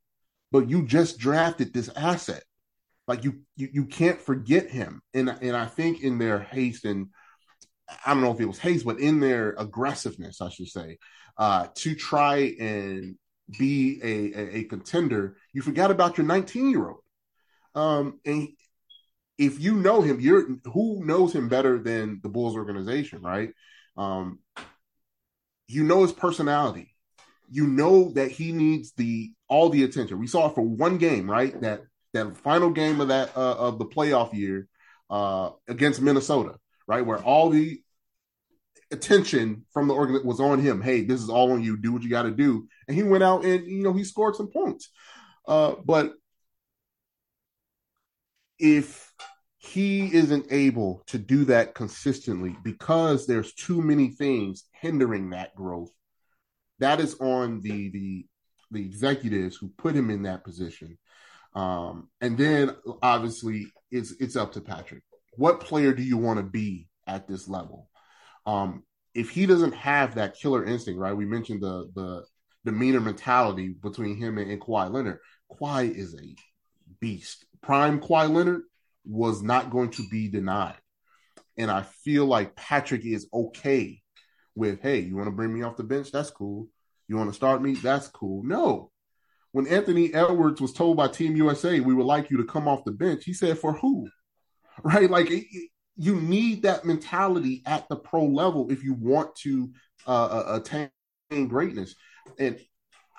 But you just drafted this asset, like you you you can't forget him. And and I think in their haste and I don't know if it was haste, but in their aggressiveness, I should say, uh, to try and be a, a, a contender, you forgot about your 19 year old. Um, and if you know him, you're who knows him better than the Bulls organization, right? Um, you know his personality. You know that he needs the all the attention. We saw it for one game, right? That that final game of that uh, of the playoff year uh, against Minnesota, right, where all the attention from the organ was on him. Hey, this is all on you. Do what you got to do, and he went out and you know he scored some points. Uh, but if he isn't able to do that consistently because there's too many things hindering that growth, that is on the the the executives who put him in that position. Um, and then obviously it's it's up to Patrick. What player do you want to be at this level? Um, if he doesn't have that killer instinct, right? We mentioned the the demeanor mentality between him and, and Kawhi Leonard. Kawhi is a beast. Prime Kawhi Leonard was not going to be denied. And I feel like Patrick is okay with, hey, you want to bring me off the bench? That's cool. You want to start me? That's cool. No. When Anthony Edwards was told by Team USA, we would like you to come off the bench, he said, for who? Right? Like, it, it, you need that mentality at the pro level if you want to uh, uh attain greatness. And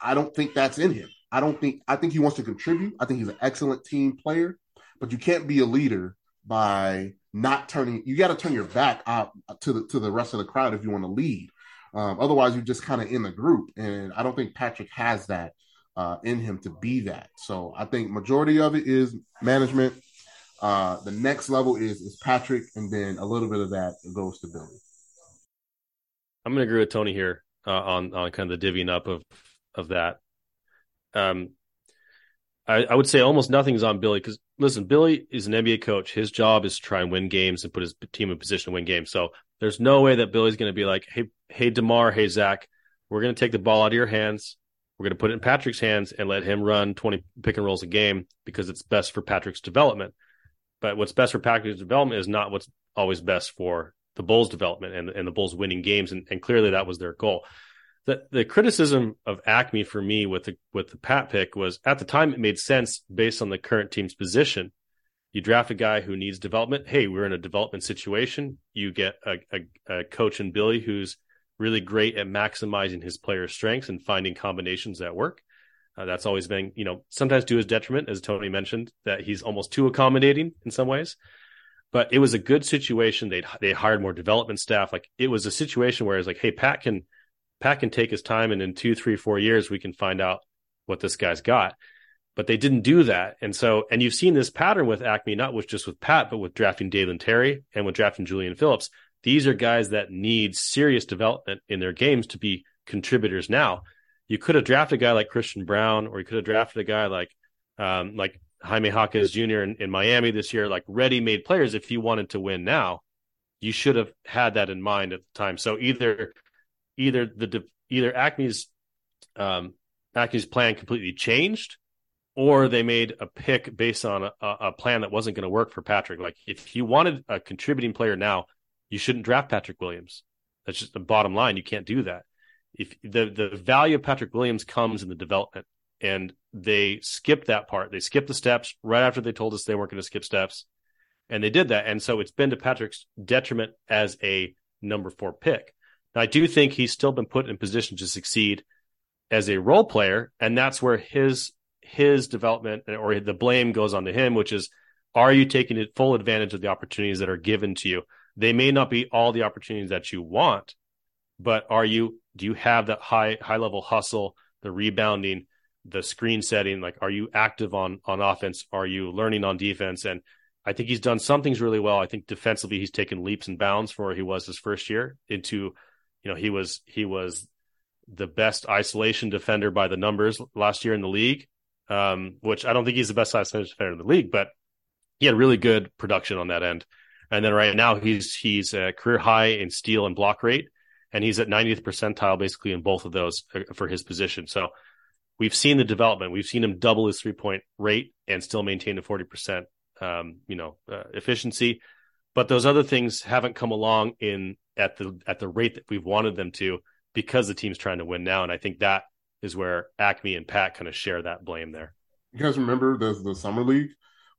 I don't think that's in him. I don't think, I think he wants to contribute. I think he's an excellent team player, but you can't be a leader by not turning. You got to turn your back out to the to the rest of the crowd if you want to lead. Um, otherwise, you're just kind of in the group, and I don't think Patrick has that uh, in him to be that. So I think majority of it is management. Uh, the next level is is Patrick, and then a little bit of that goes to Billy. I'm going to agree with Tony here uh, on on kind of the divvying up of of that. Um, I, I would say almost nothing's on Billy because listen, Billy is an NBA coach. His job is to try and win games and put his team in position to win games. So there's no way that Billy's going to be like, hey, hey, DeMar, hey, Zach, we're going to take the ball out of your hands. We're going to put it in Patrick's hands and let him run 20 pick and rolls a game because it's best for Patrick's development. But what's best for Patrick's development is not what's always best for the Bulls' development and, and the Bulls winning games. And, and clearly that was their goal the the criticism of AKME for me with the with the Pat pick was at the time it made sense based on the current team's position. You draft a guy who needs development. Hey, we're in a development situation. You get a, a, a coach in Billy who's really great at maximizing his players' strengths and finding combinations that work. Uh, that's always been, you know, sometimes to his detriment, as Tony mentioned, that he's almost too accommodating in some ways. But it was a good situation. They they hired more development staff. Like it was a situation where it's like, hey, Pat can Pat can take his time, and in two, three, four years, we can find out what this guy's got. But they didn't do that, and so and you've seen this pattern with AKME, not with just with Pat, but with drafting Dalen Terry and with drafting Julian Phillips. These are guys that need serious development in their games to be contributors now. You could have drafted a guy like Christian Braun, or you could have drafted a guy like um, like Jaime Jaquez Jr. In, in Miami this year, like ready-made players. If you wanted to win now, you should have had that in mind at the time. So either either the either AKME's um, AKME's plan completely changed, or they made a pick based on a, a plan that wasn't going to work for Patrick. Like if you wanted a contributing player now, you shouldn't draft Patrick Williams. That's just the bottom line. You can't do that. If the the value of Patrick Williams comes in the development, and they skipped that part. They skipped the steps right after they told us they weren't going to skip steps, and they did that. And so it's been to Patrick's detriment as a number four pick. Now, I do think he's still been put in position to succeed as a role player, and that's where his his development or the blame goes on to him, which is, are you taking full advantage of the opportunities that are given to you? They may not be all the opportunities that you want, but are you? Do you have that high high level hustle, the rebounding, the screen setting? Like, are you active on on offense? Are you learning on defense? And I think he's done some things really well. I think defensively, he's taken leaps and bounds from where he was his first year into you know, he was he was the best isolation defender by the numbers last year in the league. Um, which I don't think he's the best isolation defender in the league, but he had really good production on that end. And then right now he's he's a career high in steal and block rate, and he's at 90th percentile basically in both of those uh, for his position. So we've seen the development. We've seen him double his three point rate and still maintain a 40 percent um, you know uh, efficiency. But those other things haven't come along in at the at the rate that we've wanted them to because the team's trying to win now. And I think that is where AKME and Pat kind of share that blame there. You guys remember the the summer league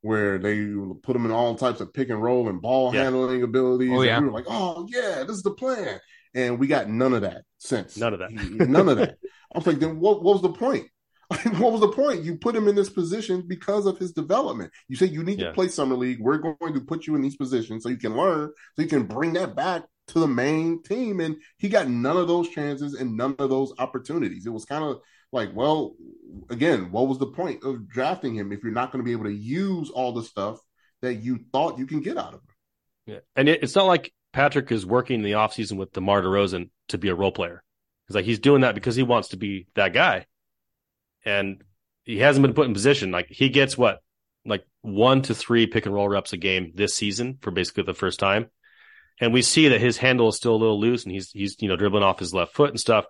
where they put them in all types of pick and roll and ball yeah. handling abilities. Oh, yeah. we were like, oh yeah, this is the plan. And we got none of that since. None of that. none of that. I was like, then what, what was the point? what was the point? You put him in this position because of his development. You say you need yeah. to play summer league. We're going to put you in these positions so you can learn, so you can bring that back to the main team. And he got none of those chances and none of those opportunities. It was kind of like, well, again, what was the point of drafting him if you're not going to be able to use all the stuff that you thought you can get out of him? Yeah. And it's not like Patrick is working the offseason with DeMar DeRozan to be a role player. It's like he's doing that because he wants to be that guy. And he hasn't been put in position. Like he gets what? Like one to three pick and roll reps a game this season for basically the first time and we see that his handle is still a little loose and he's he's you know dribbling off his left foot and stuff.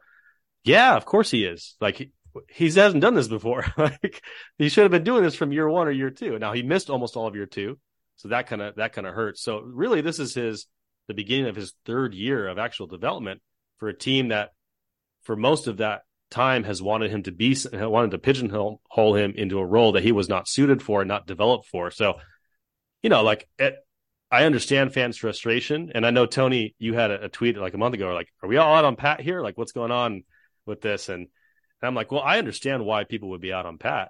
Yeah, of course he is. Like he, he hasn't done this before. like he should have been doing this from year one or year two. Now he missed almost all of year two, So that kind of that kind of hurts. So really, this is his the beginning of his third year of actual development for a team that, for most of that time, has wanted him to be wanted to pigeonhole him into a role that he was not suited for and not developed for. So, you know, like it, I understand fans' frustration, and I know Tony, you had a, a tweet like a month ago, like, "Are we all out on Pat here? Like, what's going on with this?" And, and I'm like, "Well, I understand why people would be out on Pat."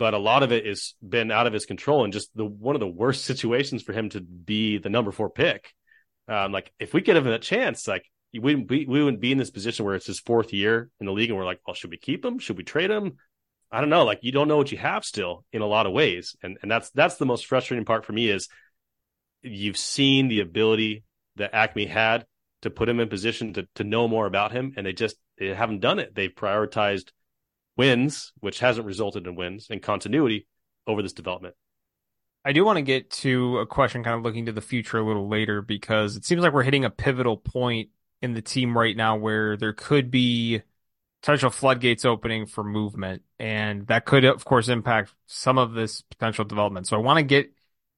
but a lot of it has been out of his control and just the one of the worst situations for him to be the number four pick. Um, like if we could have a chance, like we wouldn't be, we wouldn't be in this position where it's his fourth year in the league and we're like, well, should we keep him? Should we trade him? I don't know. Like you don't know what you have still in a lot of ways, and and that's that's the most frustrating part for me is you've seen the ability that AKME had to put him in position to to know more about him, and they just they haven't done it. They've prioritized wins, which hasn't resulted in wins and continuity over this development. I do want to get to a question kind of looking to the future a little later because it seems like we're hitting a pivotal point in the team right now where there could be potential floodgates opening for movement. And that could, of course, impact some of this potential development. So I want to get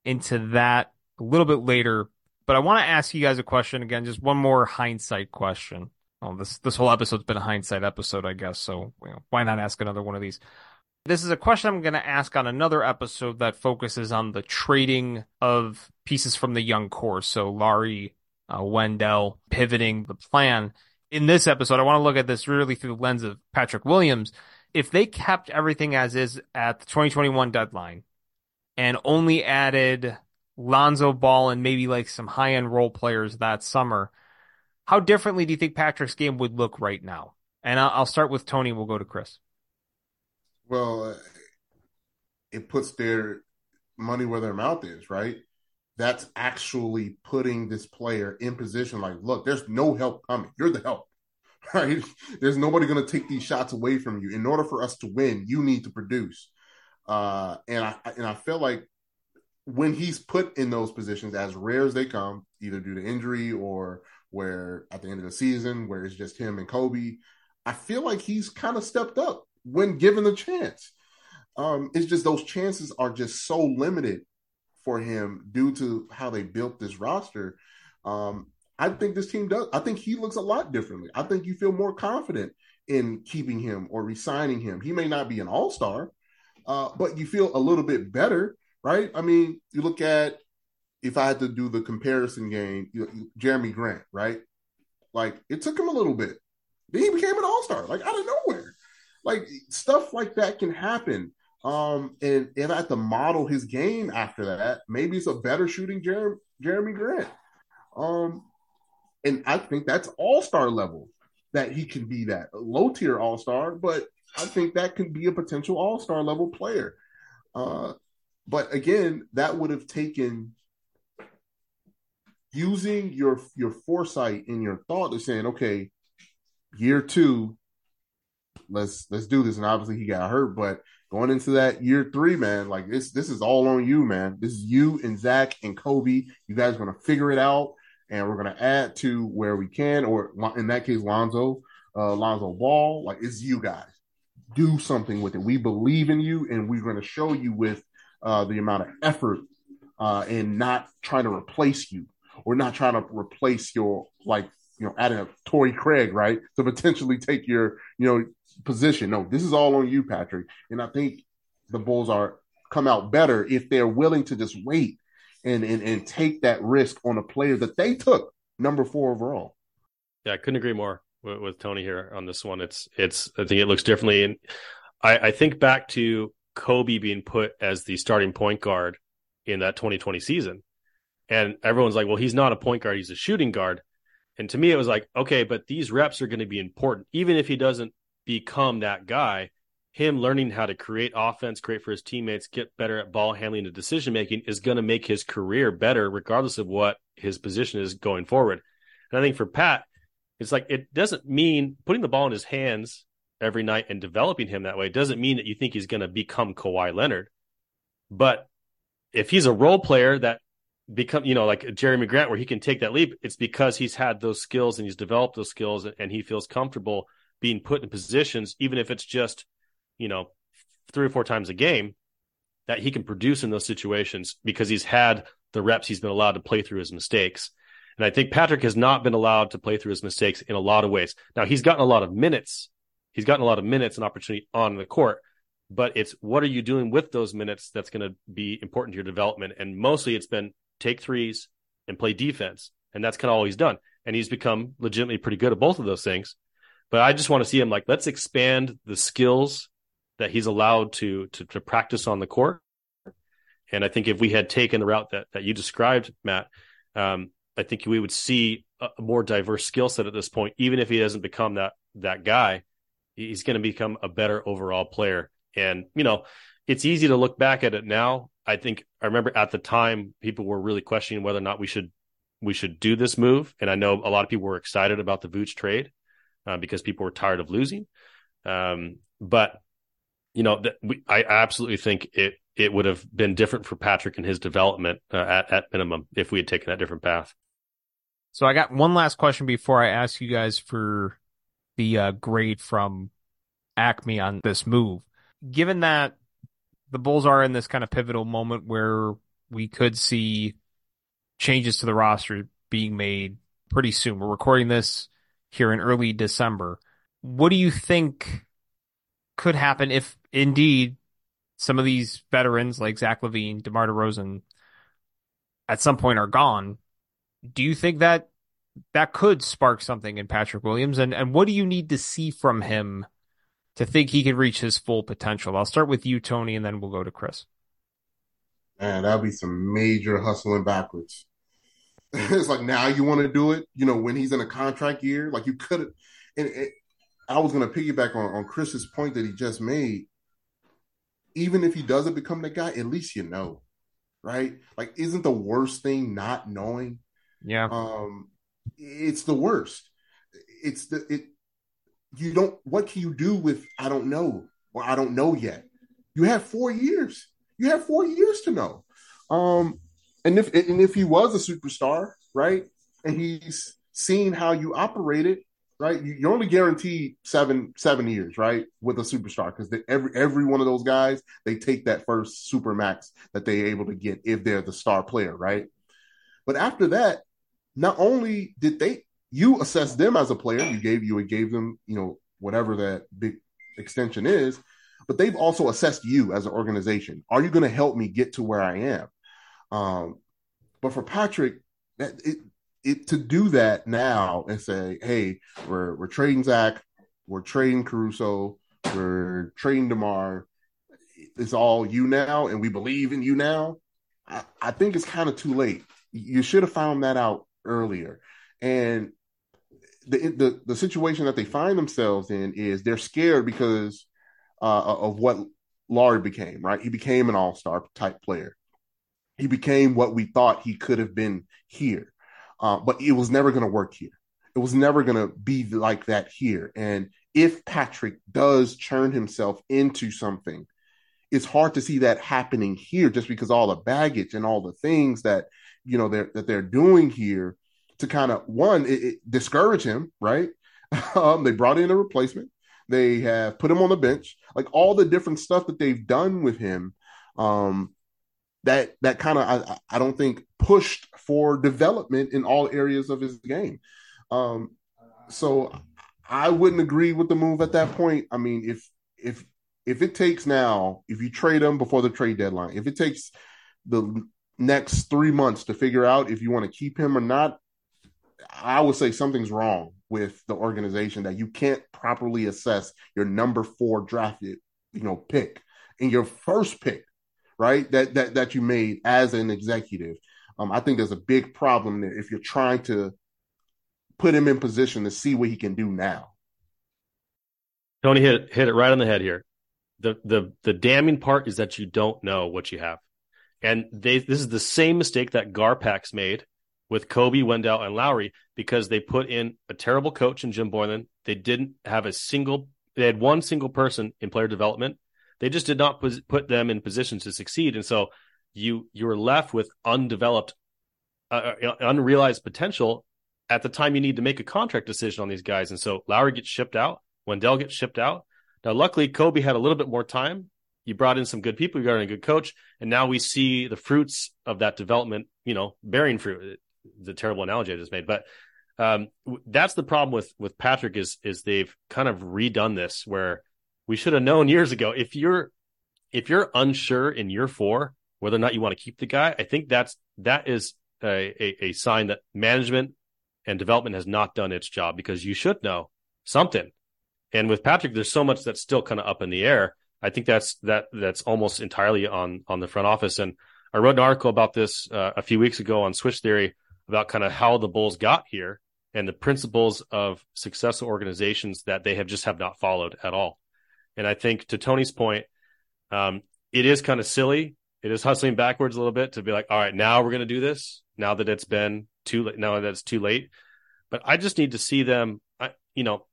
into that a little bit later. But I want to ask you guys a question again, just one more hindsight question. This this whole episode's been a hindsight episode, I guess. So you know, why not ask another one of these? This is a question I'm going to ask on another episode that focuses on the trading of pieces from the young core. So Lauri, uh, Wendell, pivoting the plan. In this episode, I want to look at this really through the lens of Patrick Williams. If they kept everything as is at the 2021 deadline and only added Lonzo Ball and maybe like some high end role players that summer, how differently do you think Patrick's game would look right now? And I'll, start with Tony. We'll go to Kris. Well, it puts their money where their mouth is, right? That's actually putting this player in position. Like, look, there's no help coming. You're the help, right? There's nobody going to take these shots away from you. In order for us to win, you need to produce. Uh, and I and I feel like when he's put in those positions, as rare as they come, either due to injury or where at the end of the season, where it's just him and Coby, I feel like he's kind of stepped up when given the chance. Um, it's just those chances are just so limited for him due to how they built this roster. Um, I think this team does. I think he looks a lot differently. I think you feel more confident in keeping him or resigning him. He may not be an all star, uh, but you feel a little bit better, right? I mean, you look at if I had to do the comparison game, you know, Jerami Grant, right? Like it took him a little bit. Then he became an all star, like out of nowhere. Like stuff like that can happen. Um, and if I had to model his game after that, maybe it's a better shooting Jer- Jerami Grant. Um, and I think that's all star level that he can be that low tier all star, but I think that can be a potential all star level player. Uh, but again, that would have taken using your your foresight and your thought of saying, okay, year two, let's let's do this. And obviously he got hurt, but going into that year three, man, like this this is all on you, man. This is you and Zach and Coby. You guys are gonna figure it out, and we're gonna add to where we can, or in that case, Lonzo, uh, Lonzo Ball. Like it's you guys. Do something with it. We believe in you, and we're gonna show you with uh, the amount of effort uh, and not trying to replace you we're not trying to replace your like you know adding a Torrey Craig right to potentially take your you know position. No, this is all on you, Patrick. And I think the Bulls are come out better if they're willing to just wait and and, and take that risk on a player that they took number four overall. Yeah, I couldn't agree more with, with Tony here on this one. It's it's I think it looks differently, and I, I think back to Coby being put as the starting point guard in that 2020 season and everyone's like, well, he's not a point guard, he's a shooting guard. And to me, it was like, okay, but these reps are going to be important. Even if he doesn't become that guy, him learning how to create offense, create for his teammates, get better at ball handling and decision making is going to make his career better, regardless of what his position is going forward. And I think for Pat, it's like it doesn't mean putting the ball in his hands every night and developing him that way doesn't mean that you think he's going to become Kawhi Leonard. But if he's a role player that become, you know, like Jerami Grant, where he can take that leap, it's because he's had those skills and he's developed those skills and he feels comfortable being put in positions, even if it's just, you know, three or four times a game, that he can produce in those situations because he's had the reps he's been allowed to play through his mistakes. And I think Patrick has not been allowed to play through his mistakes in a lot of ways. Now he's gotten a lot of minutes. He's gotten a lot of minutes and opportunity on the court, but it's what are you doing with those minutes that's going to be important to your development. And mostly it's been take threes and play defense. And that's kind of all he's done. And he's become legitimately pretty good at both of those things. But I just want to see him like, let's expand the skills that he's allowed to, to, to practice on the court. And I think if we had taken the route that, that you described, Matt, um, I think we would see a more diverse skill set at this point, even if he doesn't become that, that guy, he's going to become a better overall player. And, you know, it's easy to look back at it now. I think I remember at the time people were really questioning whether or not we should we should do this move. And I know a lot of people were excited about the Vooch trade uh, because people were tired of losing. Um, but you know, th- we, I absolutely think it it would have been different for Patrick and his development uh, at at minimum if we had taken that different path. So I got one last question before I ask you guys for the uh, grade from AKME on this move. Given that the Bulls are in this kind of pivotal moment where we could see changes to the roster being made pretty soon. We're recording this here in early December. What do you think could happen if indeed some of these veterans like Zach LaVine, DeMar DeRozan at some point are gone? Do you think that that could spark something in Patrick Williams? And and what do you need to see from him to think he can reach his full potential? I'll start with you, Tony, and then we'll go to Kris. Man, that'd be some major hustling backwards. it's like now you want to do it, you know, when he's in a contract year, like you could have. And it, I was going to piggyback on, on Kris's point that he just made. Even if he doesn't become the guy, at least you know, right? Like, isn't the worst thing not knowing? Yeah. Um, it's the worst. It's the it you don't what can you do with I don't know or I don't know yet. You have four years. You have four years to know. Um, and if and if he was a superstar, right, and he's seen how you operated, right, you're only guaranteed seven seven years, right, with a superstar because every every one of those guys they take that first super max that they're able to get if they're the star player, right. But after that, not only did they you assess them as a player. You gave you gave them, you know, whatever that big extension is, but they've also assessed you as an organization. Are you going to help me get to where I am? Um, but for Patrick, it, it to do that now and say, hey, we're we're trading Zach, we're trading Caruso, we're trading DeMar. It's all you now, and we believe in you now. I, I think it's kind of too late. You should have found that out earlier. And the, the the situation that they find themselves in is they're scared because uh, of what Lauri became. Right, he became an all star type player. He became what we thought he could have been here, uh, but it was never going to work here. It was never going to be like that here. And if Patrick does churn himself into something, it's hard to see that happening here just because all the baggage and all the things that you know they're that they're doing here to kind of one it, it discourage him, right? um, they brought in a replacement. They have put him on the bench. Like all the different stuff that they've done with him, um, that that kind of I, I don't think pushed for development in all areas of his game. Um, so I wouldn't agree with the move at that point. I mean, if if if it takes now, if you trade him before the trade deadline, if it takes the next three months to figure out if you want to keep him or not, I would say something's wrong with the organization that you can't properly assess your number four drafted, you know, pick and your first pick, right? That that that you made as an executive. Um, I think there's a big problem there if you're trying to put him in position to see what he can do now. Tony hit hit it right on the head here. The the the damning part is that you don't know what you have. And they this is the same mistake that Garpax made with Coby, Wendell, and Lauri because they put in a terrible coach in Jim Boylen. They didn't have a single, they had one single person in player development. They just did not put them in positions to succeed. And so you, you were left with undeveloped, uh, uh, unrealized potential at the time you need to make a contract decision on these guys. And so Lauri gets shipped out, Wendell gets shipped out. Now, luckily, Coby had a little bit more time you brought in some good people, you got in a good coach, and now we see the fruits of that development, you know, bearing fruit. The terrible analogy I just made, but um, that's the problem with with Patrick is is they've kind of redone this where we should have known years ago. If you're if you're unsure in year four whether or not you want to keep the guy, I think that's that is a, a, a sign that management and development has not done its job because you should know something. And with Patrick, there's so much that's still kind of up in the air. I think that's that that's almost entirely on on the front office. And I wrote an article about this uh, a few weeks ago on Swish Theory about kind of how the Bulls got here and the principles of successful organizations that they have just have not followed at all. And I think to Tony's point, um, it is kind of silly. It is hustling backwards a little bit to be like, all right, now we're going to do this. Now that it's been too late, now that it's too late. But I just need to see them. I, you know,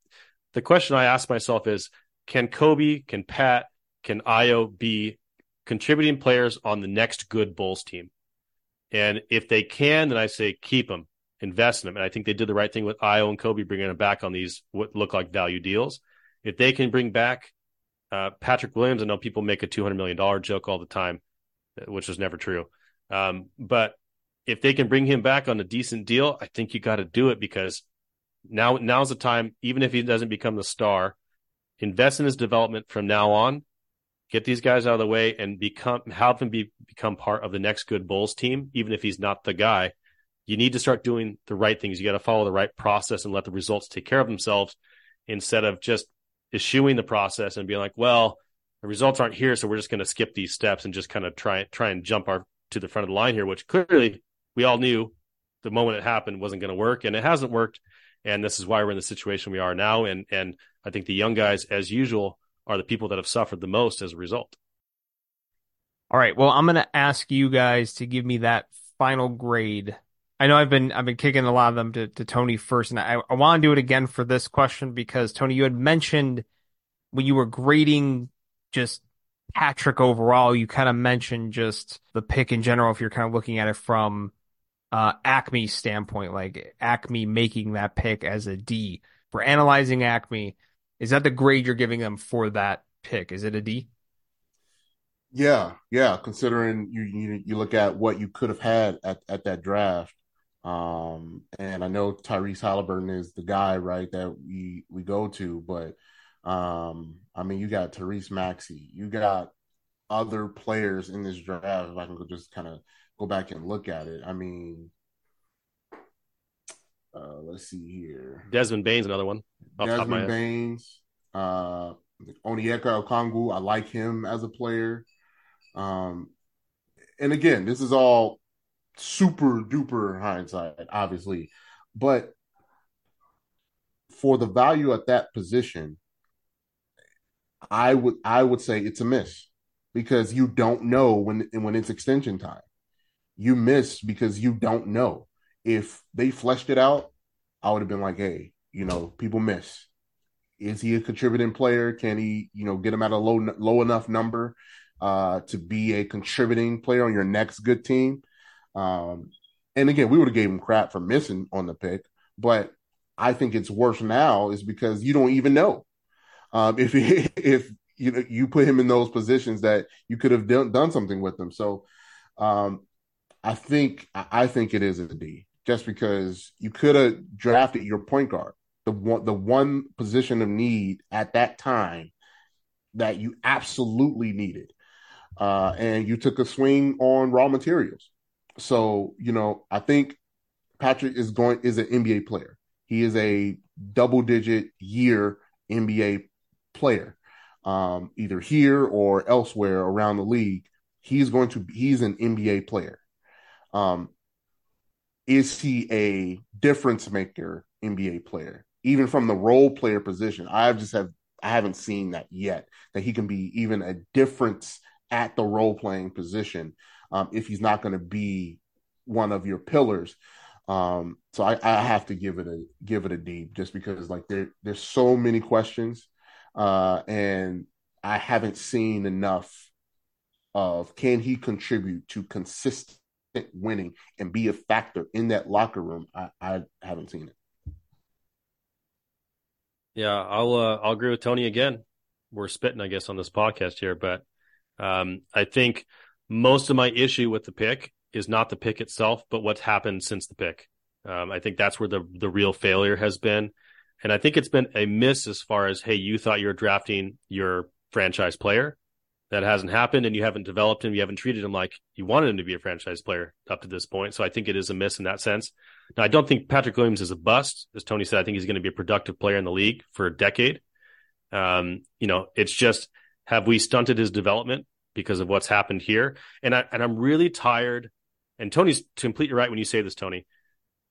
the question I ask myself is, can Coby, can Pat, can Ayo be contributing players on the next good Bulls team? And if they can, then I say keep them, invest in them. And I think they did the right thing with Ayo and Coby bringing them back on these what look like value deals. If they can bring back uh, Patrick Williams, I know people make a $200 million joke all the time, which was never true. Um, but if they can bring him back on a decent deal, I think you got to do it because now now's the time. Even if he doesn't become the star, invest in his development from now on. Get these guys out of the way and become help him be become part of the next good Bulls team, even if he's not the guy. You need to start doing the right things. You got to follow the right process and let the results take care of themselves instead of just eschewing the process and being like, well, the results aren't here, so we're just going to skip these steps and just kind of try try and jump our to the front of the line here, which clearly we all knew the moment it happened wasn't going to work, and it hasn't worked. And this is why we're in the situation we are now. And and I think the young guys, as usual, are the people that have suffered the most as a result. All right. Well, I'm going to ask you guys to give me that final grade. I know I've been I've been kicking a lot of them to, to Tony first, and I, I want to do it again for this question because Tony, you had mentioned when you were grading just Patrick overall, you kind of mentioned just the pick in general. If you're kind of looking at it from uh, AKME standpoint, like AKME making that pick as a D for analyzing AKME, is that the grade you're giving them for that pick? Is it a D? Yeah, yeah. Considering you you, you look at what you could have had at, at that draft, um, and I know Tyrese Haliburton is the guy, right, that we we go to, but um, I mean, you got Tyrese Maxey, you got other players in this draft. If I can go just kind of go back and look at it, I mean, uh, let's see here. Desmond Bane's another one. Desmond Baines, uh, Onyeka Okongwu. I like him as a player. Um, and again, this is all super duper hindsight, obviously, but for the value at that position, I would I would say it's a miss because you don't know when when it's extension time. You miss because you don't know. If they fleshed it out, I would have been like, hey, you know, people miss. Is he a contributing player? Can he, you know, get him at a low low enough number uh, to be a contributing player on your next good team? Um, and again, we would have gave him crap for missing on the pick, but I think it's worse now is because you don't even know um, if he, if you know you put him in those positions that you could have done, done something with him. So um, I think I think it is a D just because you could have drafted your point guard, the one the one position of need at that time that you absolutely needed, uh, and you took a swing on raw materials. So you know I think Patrick is going is an NBA player. He is a double digit year NBA player, um, either here or elsewhere around the league. He's going to he's an NBA player. Um, is he a difference maker NBA player? Even from the role player position, I've just have I haven't seen that yet. That he can be even a difference at the role playing position um, if he's not going to be one of your pillars. Um, so I, I, have to give it a give it a D just because like there there's so many questions uh, and I haven't seen enough of can he contribute to consistent winning and be a factor in that locker room. I, I haven't seen it. Yeah, I'll uh, I'll agree with Tony again. We're spitting, I guess, on this podcast here, but Um, I think most of my issue with the pick is not the pick itself, but what's happened since the pick. Um, I think that's where the the real failure has been, and I think it's been a miss as far as hey, you thought you were drafting your franchise player, that hasn't happened, and you haven't developed him, you haven't treated him like you wanted him to be a franchise player up to this point. So I think it is a miss in that sense. Now I don't think Patrick Williams is a bust, as Tony said. I think he's going to be a productive player in the league for a decade. Um, you know, it's just have we stunted his development because of what's happened here? And I and I'm really tired. And Tony's completely right when you say this, Tony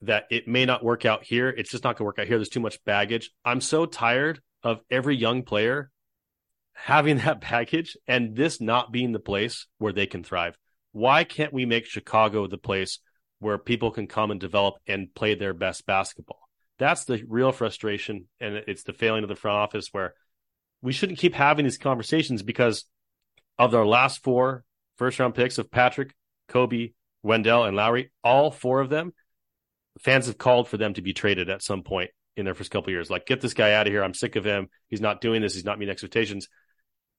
that it may not work out here. It's just not going to work out here. There's too much baggage. I'm so tired of every young player having that baggage and this not being the place where they can thrive. Why can't we make Chicago the place where people can come and develop and play their best basketball? That's the real frustration. And it's the failing of the front office where we shouldn't keep having these conversations because of their last four first round picks of Patrick, Coby, Wendell, and Lauri, all four of them fans have called for them to be traded at some point in their first couple years. Like, get this guy out of here. I'm sick of him. He's not doing this. He's not meeting expectations.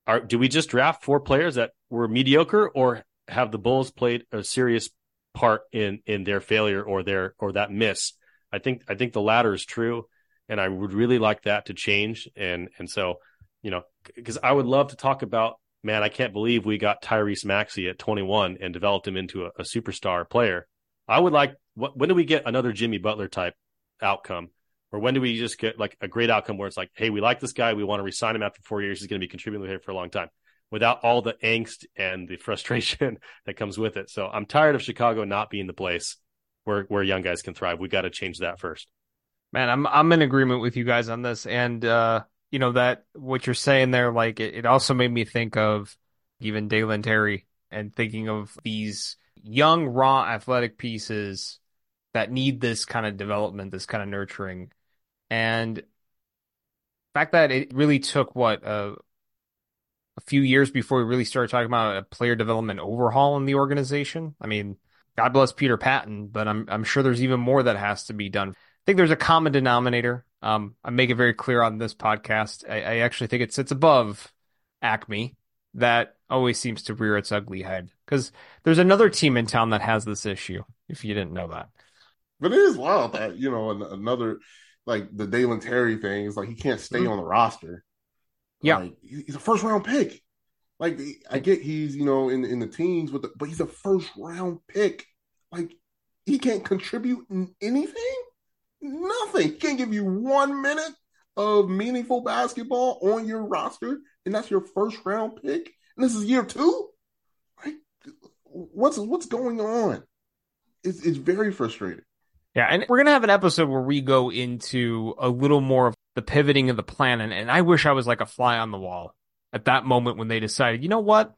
Are do we just draft four players that were mediocre, or have the Bulls played a serious part in in their failure or their or that miss? I think I think the latter is true, and I would really like that to change. And and so, you know, because I would love to talk about. Man, I can't believe we got Tyrese Maxey at 21 and developed him into a, a superstar player. I would like what, when do we get another Jimmy Butler type outcome? Or when do we just get like a great outcome where it's like, hey, we like this guy, we want to resign him after four years, he's going to be contributing here for a long time, without all the angst and the frustration that comes with it. So I'm tired of Chicago not being the place where where young guys can thrive. We got to change that first. Man, I'm I'm in agreement with you guys on this, and uh, you know that what you're saying there, like it, it also made me think of even Dalen Terry and thinking of these young raw athletic pieces that need this kind of development, this kind of nurturing. And the fact that it really took what a few years before we really started talking about a player development overhaul in the organization. I mean, God bless Peter Patton, but I'm I'm sure there's even more that has to be done. I think there's a common denominator. Um, I make it very clear on this podcast. I, I actually think it sits above AKME that always seems to rear its ugly head because there's another team in town that has this issue. If you didn't know that, but it is wild that you know another like the Dalen Terry thing is like he can't stay mm-hmm. on the roster. Yeah, like, he's a first round pick. Like I get he's you know in in the teens with the, but he's a first round pick. Like he can't contribute in anything, nothing. Can't give you one minute of meaningful basketball on your roster, and that's your first round pick. And this is year two. Like what's what's going on? It's it's very frustrating. Yeah, and we're gonna have an episode where we go into a little more of the pivoting of the plan, and, and I wish I was like a fly on the wall at that moment when they decided, you know what,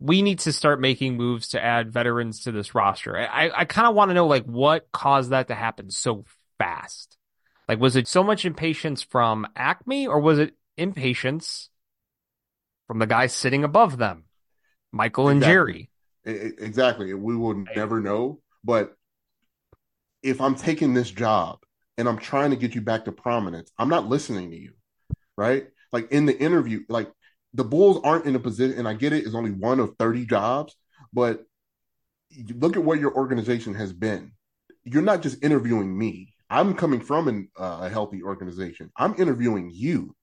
we need to start making moves to add veterans to this roster. I I kind of want to know like what caused that to happen so fast. Like, was it so much impatience from AKME, or was it impatience from the guys sitting above them, Michael and exactly. Jerry? Exactly. We will never know, but if I'm taking this job and I'm trying to get you back to prominence, I'm not listening to you, right? Like in the interview, like the Bulls aren't in a position, and I get it, it's only one of 30 jobs, but look at where your organization has been. You're not just interviewing me. I'm coming from an, uh, a healthy organization. I'm interviewing you.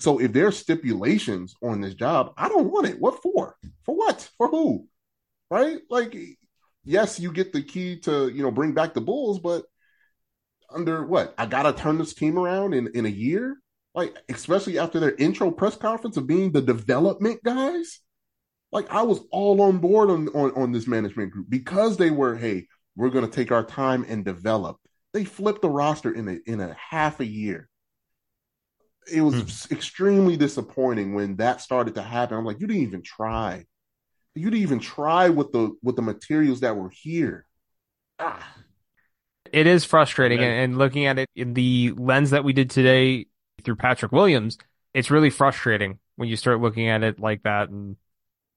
So if there's stipulations on this job, I don't want it. What for? For what? For who? Right? Like yes, you get the key to you know bring back the Bulls, but under what? I gotta turn this team around in in a year, like especially after their intro press conference of being the development guys. Like I was all on board on on, on this management group because they were, hey, we're gonna take our time and develop. They flipped the roster in a in a half a year. It was hmm. extremely disappointing when that started to happen. I'm like, you didn't even try you didn't even try with the with the materials that were here. Ah. It is frustrating, and, and looking at it in the lens that we did today through Patrick Williams, it's really frustrating when you start looking at it like that and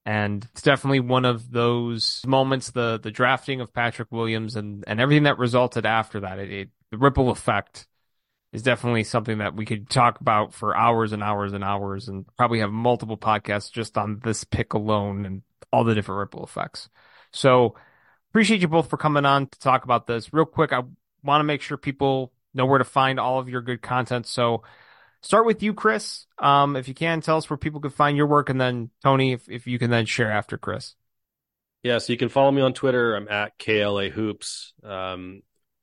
and it's definitely one of those moments the the drafting of Patrick Williams and and everything that resulted after that it, it the ripple effect is definitely something that we could talk about for hours and hours and hours and probably have multiple podcasts just on this pick alone and all the different ripple effects. So appreciate you both for coming on to talk about this. Real quick, I want to make sure people know where to find all of your good content. So start with you, Kris. Um, if you can, tell us where people can find your work, and then Tony, if, if you can then share after Kris. Yeah, so you can follow me on Twitter. I'm at KLA Hoops. Um,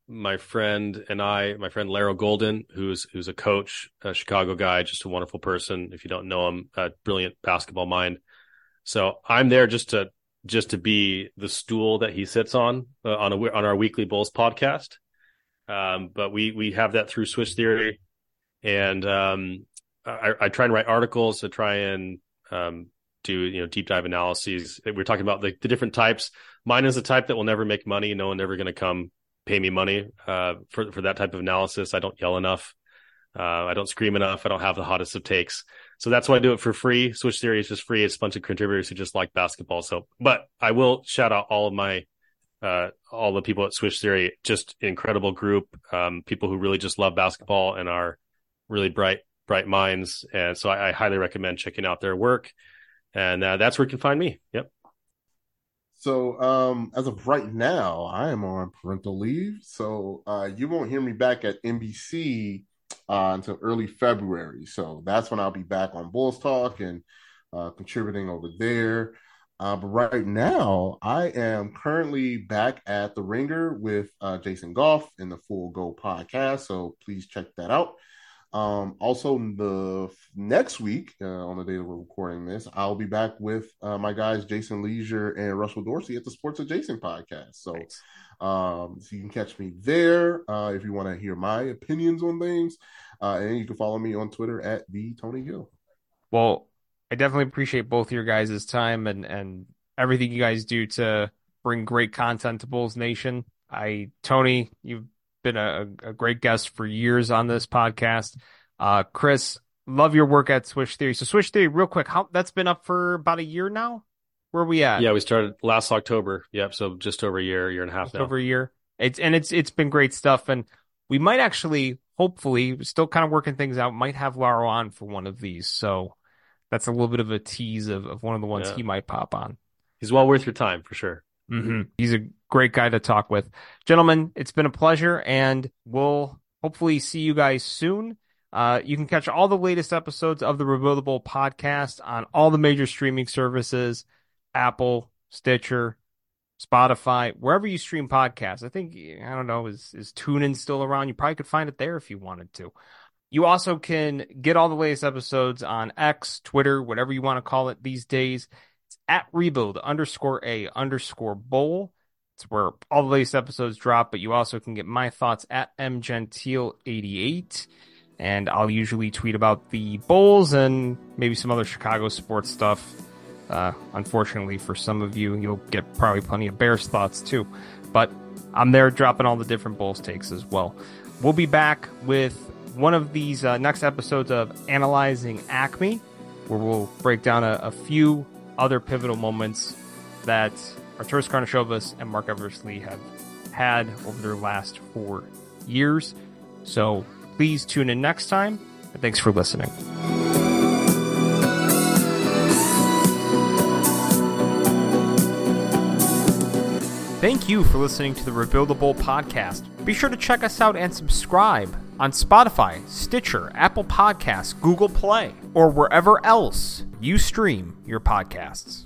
my friend and I, my friend Laro Golden, who's who's a coach, a Chicago guy, just a wonderful person. If you don't know him, a brilliant basketball mind. So I'm there just to just to be the stool that he sits on uh, on a on our weekly Bulls podcast. Um, but we we have that through Swish Theory, and um, I, I, try and write articles to try and um, do you know deep dive analyses. We're talking about the, the different types. Mine is the type that will never make money. No one ever going to come pay me money uh, for for that type of analysis. I don't yell enough. Uh, I don't scream enough. I don't have the hottest of takes. So that's why I do it for free. Swish Theory is just free. It's a bunch of contributors who just like basketball. So, but I will shout out all of my, uh, all the people at Swish Theory, just incredible group, um, people who really just love basketball and are really bright, bright minds. And so I, I highly recommend checking out their work. And uh, that's where you can find me. Yep. So, um, as of right now, I am on parental leave. So, uh, you won't hear me back at NBC uh, until early February. So that's when I'll be back on Bulls Talk and uh, contributing over there. Uh, but right now, I am currently back at the Ringer with uh, Jason Goff in the Full Go podcast. So please check that out. Um, also, the next week, uh, on the day that we're recording this, I'll be back with uh, my guys Jason Lieser and Russell Dorsey at the Sports Adjacent podcast. So, nice. um, so you can catch me there uh, if you want to hear my opinions on things, uh, and you can follow me on Twitter at the Tony Gill. Well, I definitely appreciate both your guys' time and and everything you guys do to bring great content to Bulls Nation. I Tony, you've been a, a great guest for years on this podcast. Uh, Kris, love your work at Swish Theory. So Swish Theory, real quick, how that's been up for about a year now. Where are we at? Yeah, we started last October. Yep, so just over a year, year and a half just now. Over a year. It's and it's it's been great stuff, and we might actually, hopefully, still kind of working things out. Might have Laro on for one of these, so that's a little bit of a tease of, of one of the ones yeah. he might pop on. He's well worth your time for sure. Mm-hmm. He's a great guy to talk with. Gentlemen, it's been a pleasure, and we'll hopefully see you guys soon. Uh, you can catch all the latest episodes of the Rebuildable podcast on all the major streaming services Apple, Stitcher, Spotify, wherever you stream podcasts. I think, I don't know, is, is TuneIn still around? You probably could find it there if you wanted to. You also can get all the latest episodes on X, Twitter, whatever you want to call it these days. It's at rebuild underscore a underscore bowl. It's where all the latest episodes drop, but you also can get my thoughts at mgentile88. And I'll usually tweet about the Bulls and maybe some other Chicago sports stuff. Uh, unfortunately, for some of you, you'll get probably plenty of Bears thoughts too. But I'm there dropping all the different Bulls takes as well. We'll be back with one of these uh, next episodes of Analyzing AKME, where we'll break down a, a few other pivotal moments that Arturas Karnisovas and Marc Eversley have had over their last four years. So please tune in next time, and thanks for listening. Thank you for listening to the Rebuildable podcast. Be sure to check us out and subscribe on Spotify, Stitcher, Apple Podcasts, Google Play, or wherever else you stream your podcasts.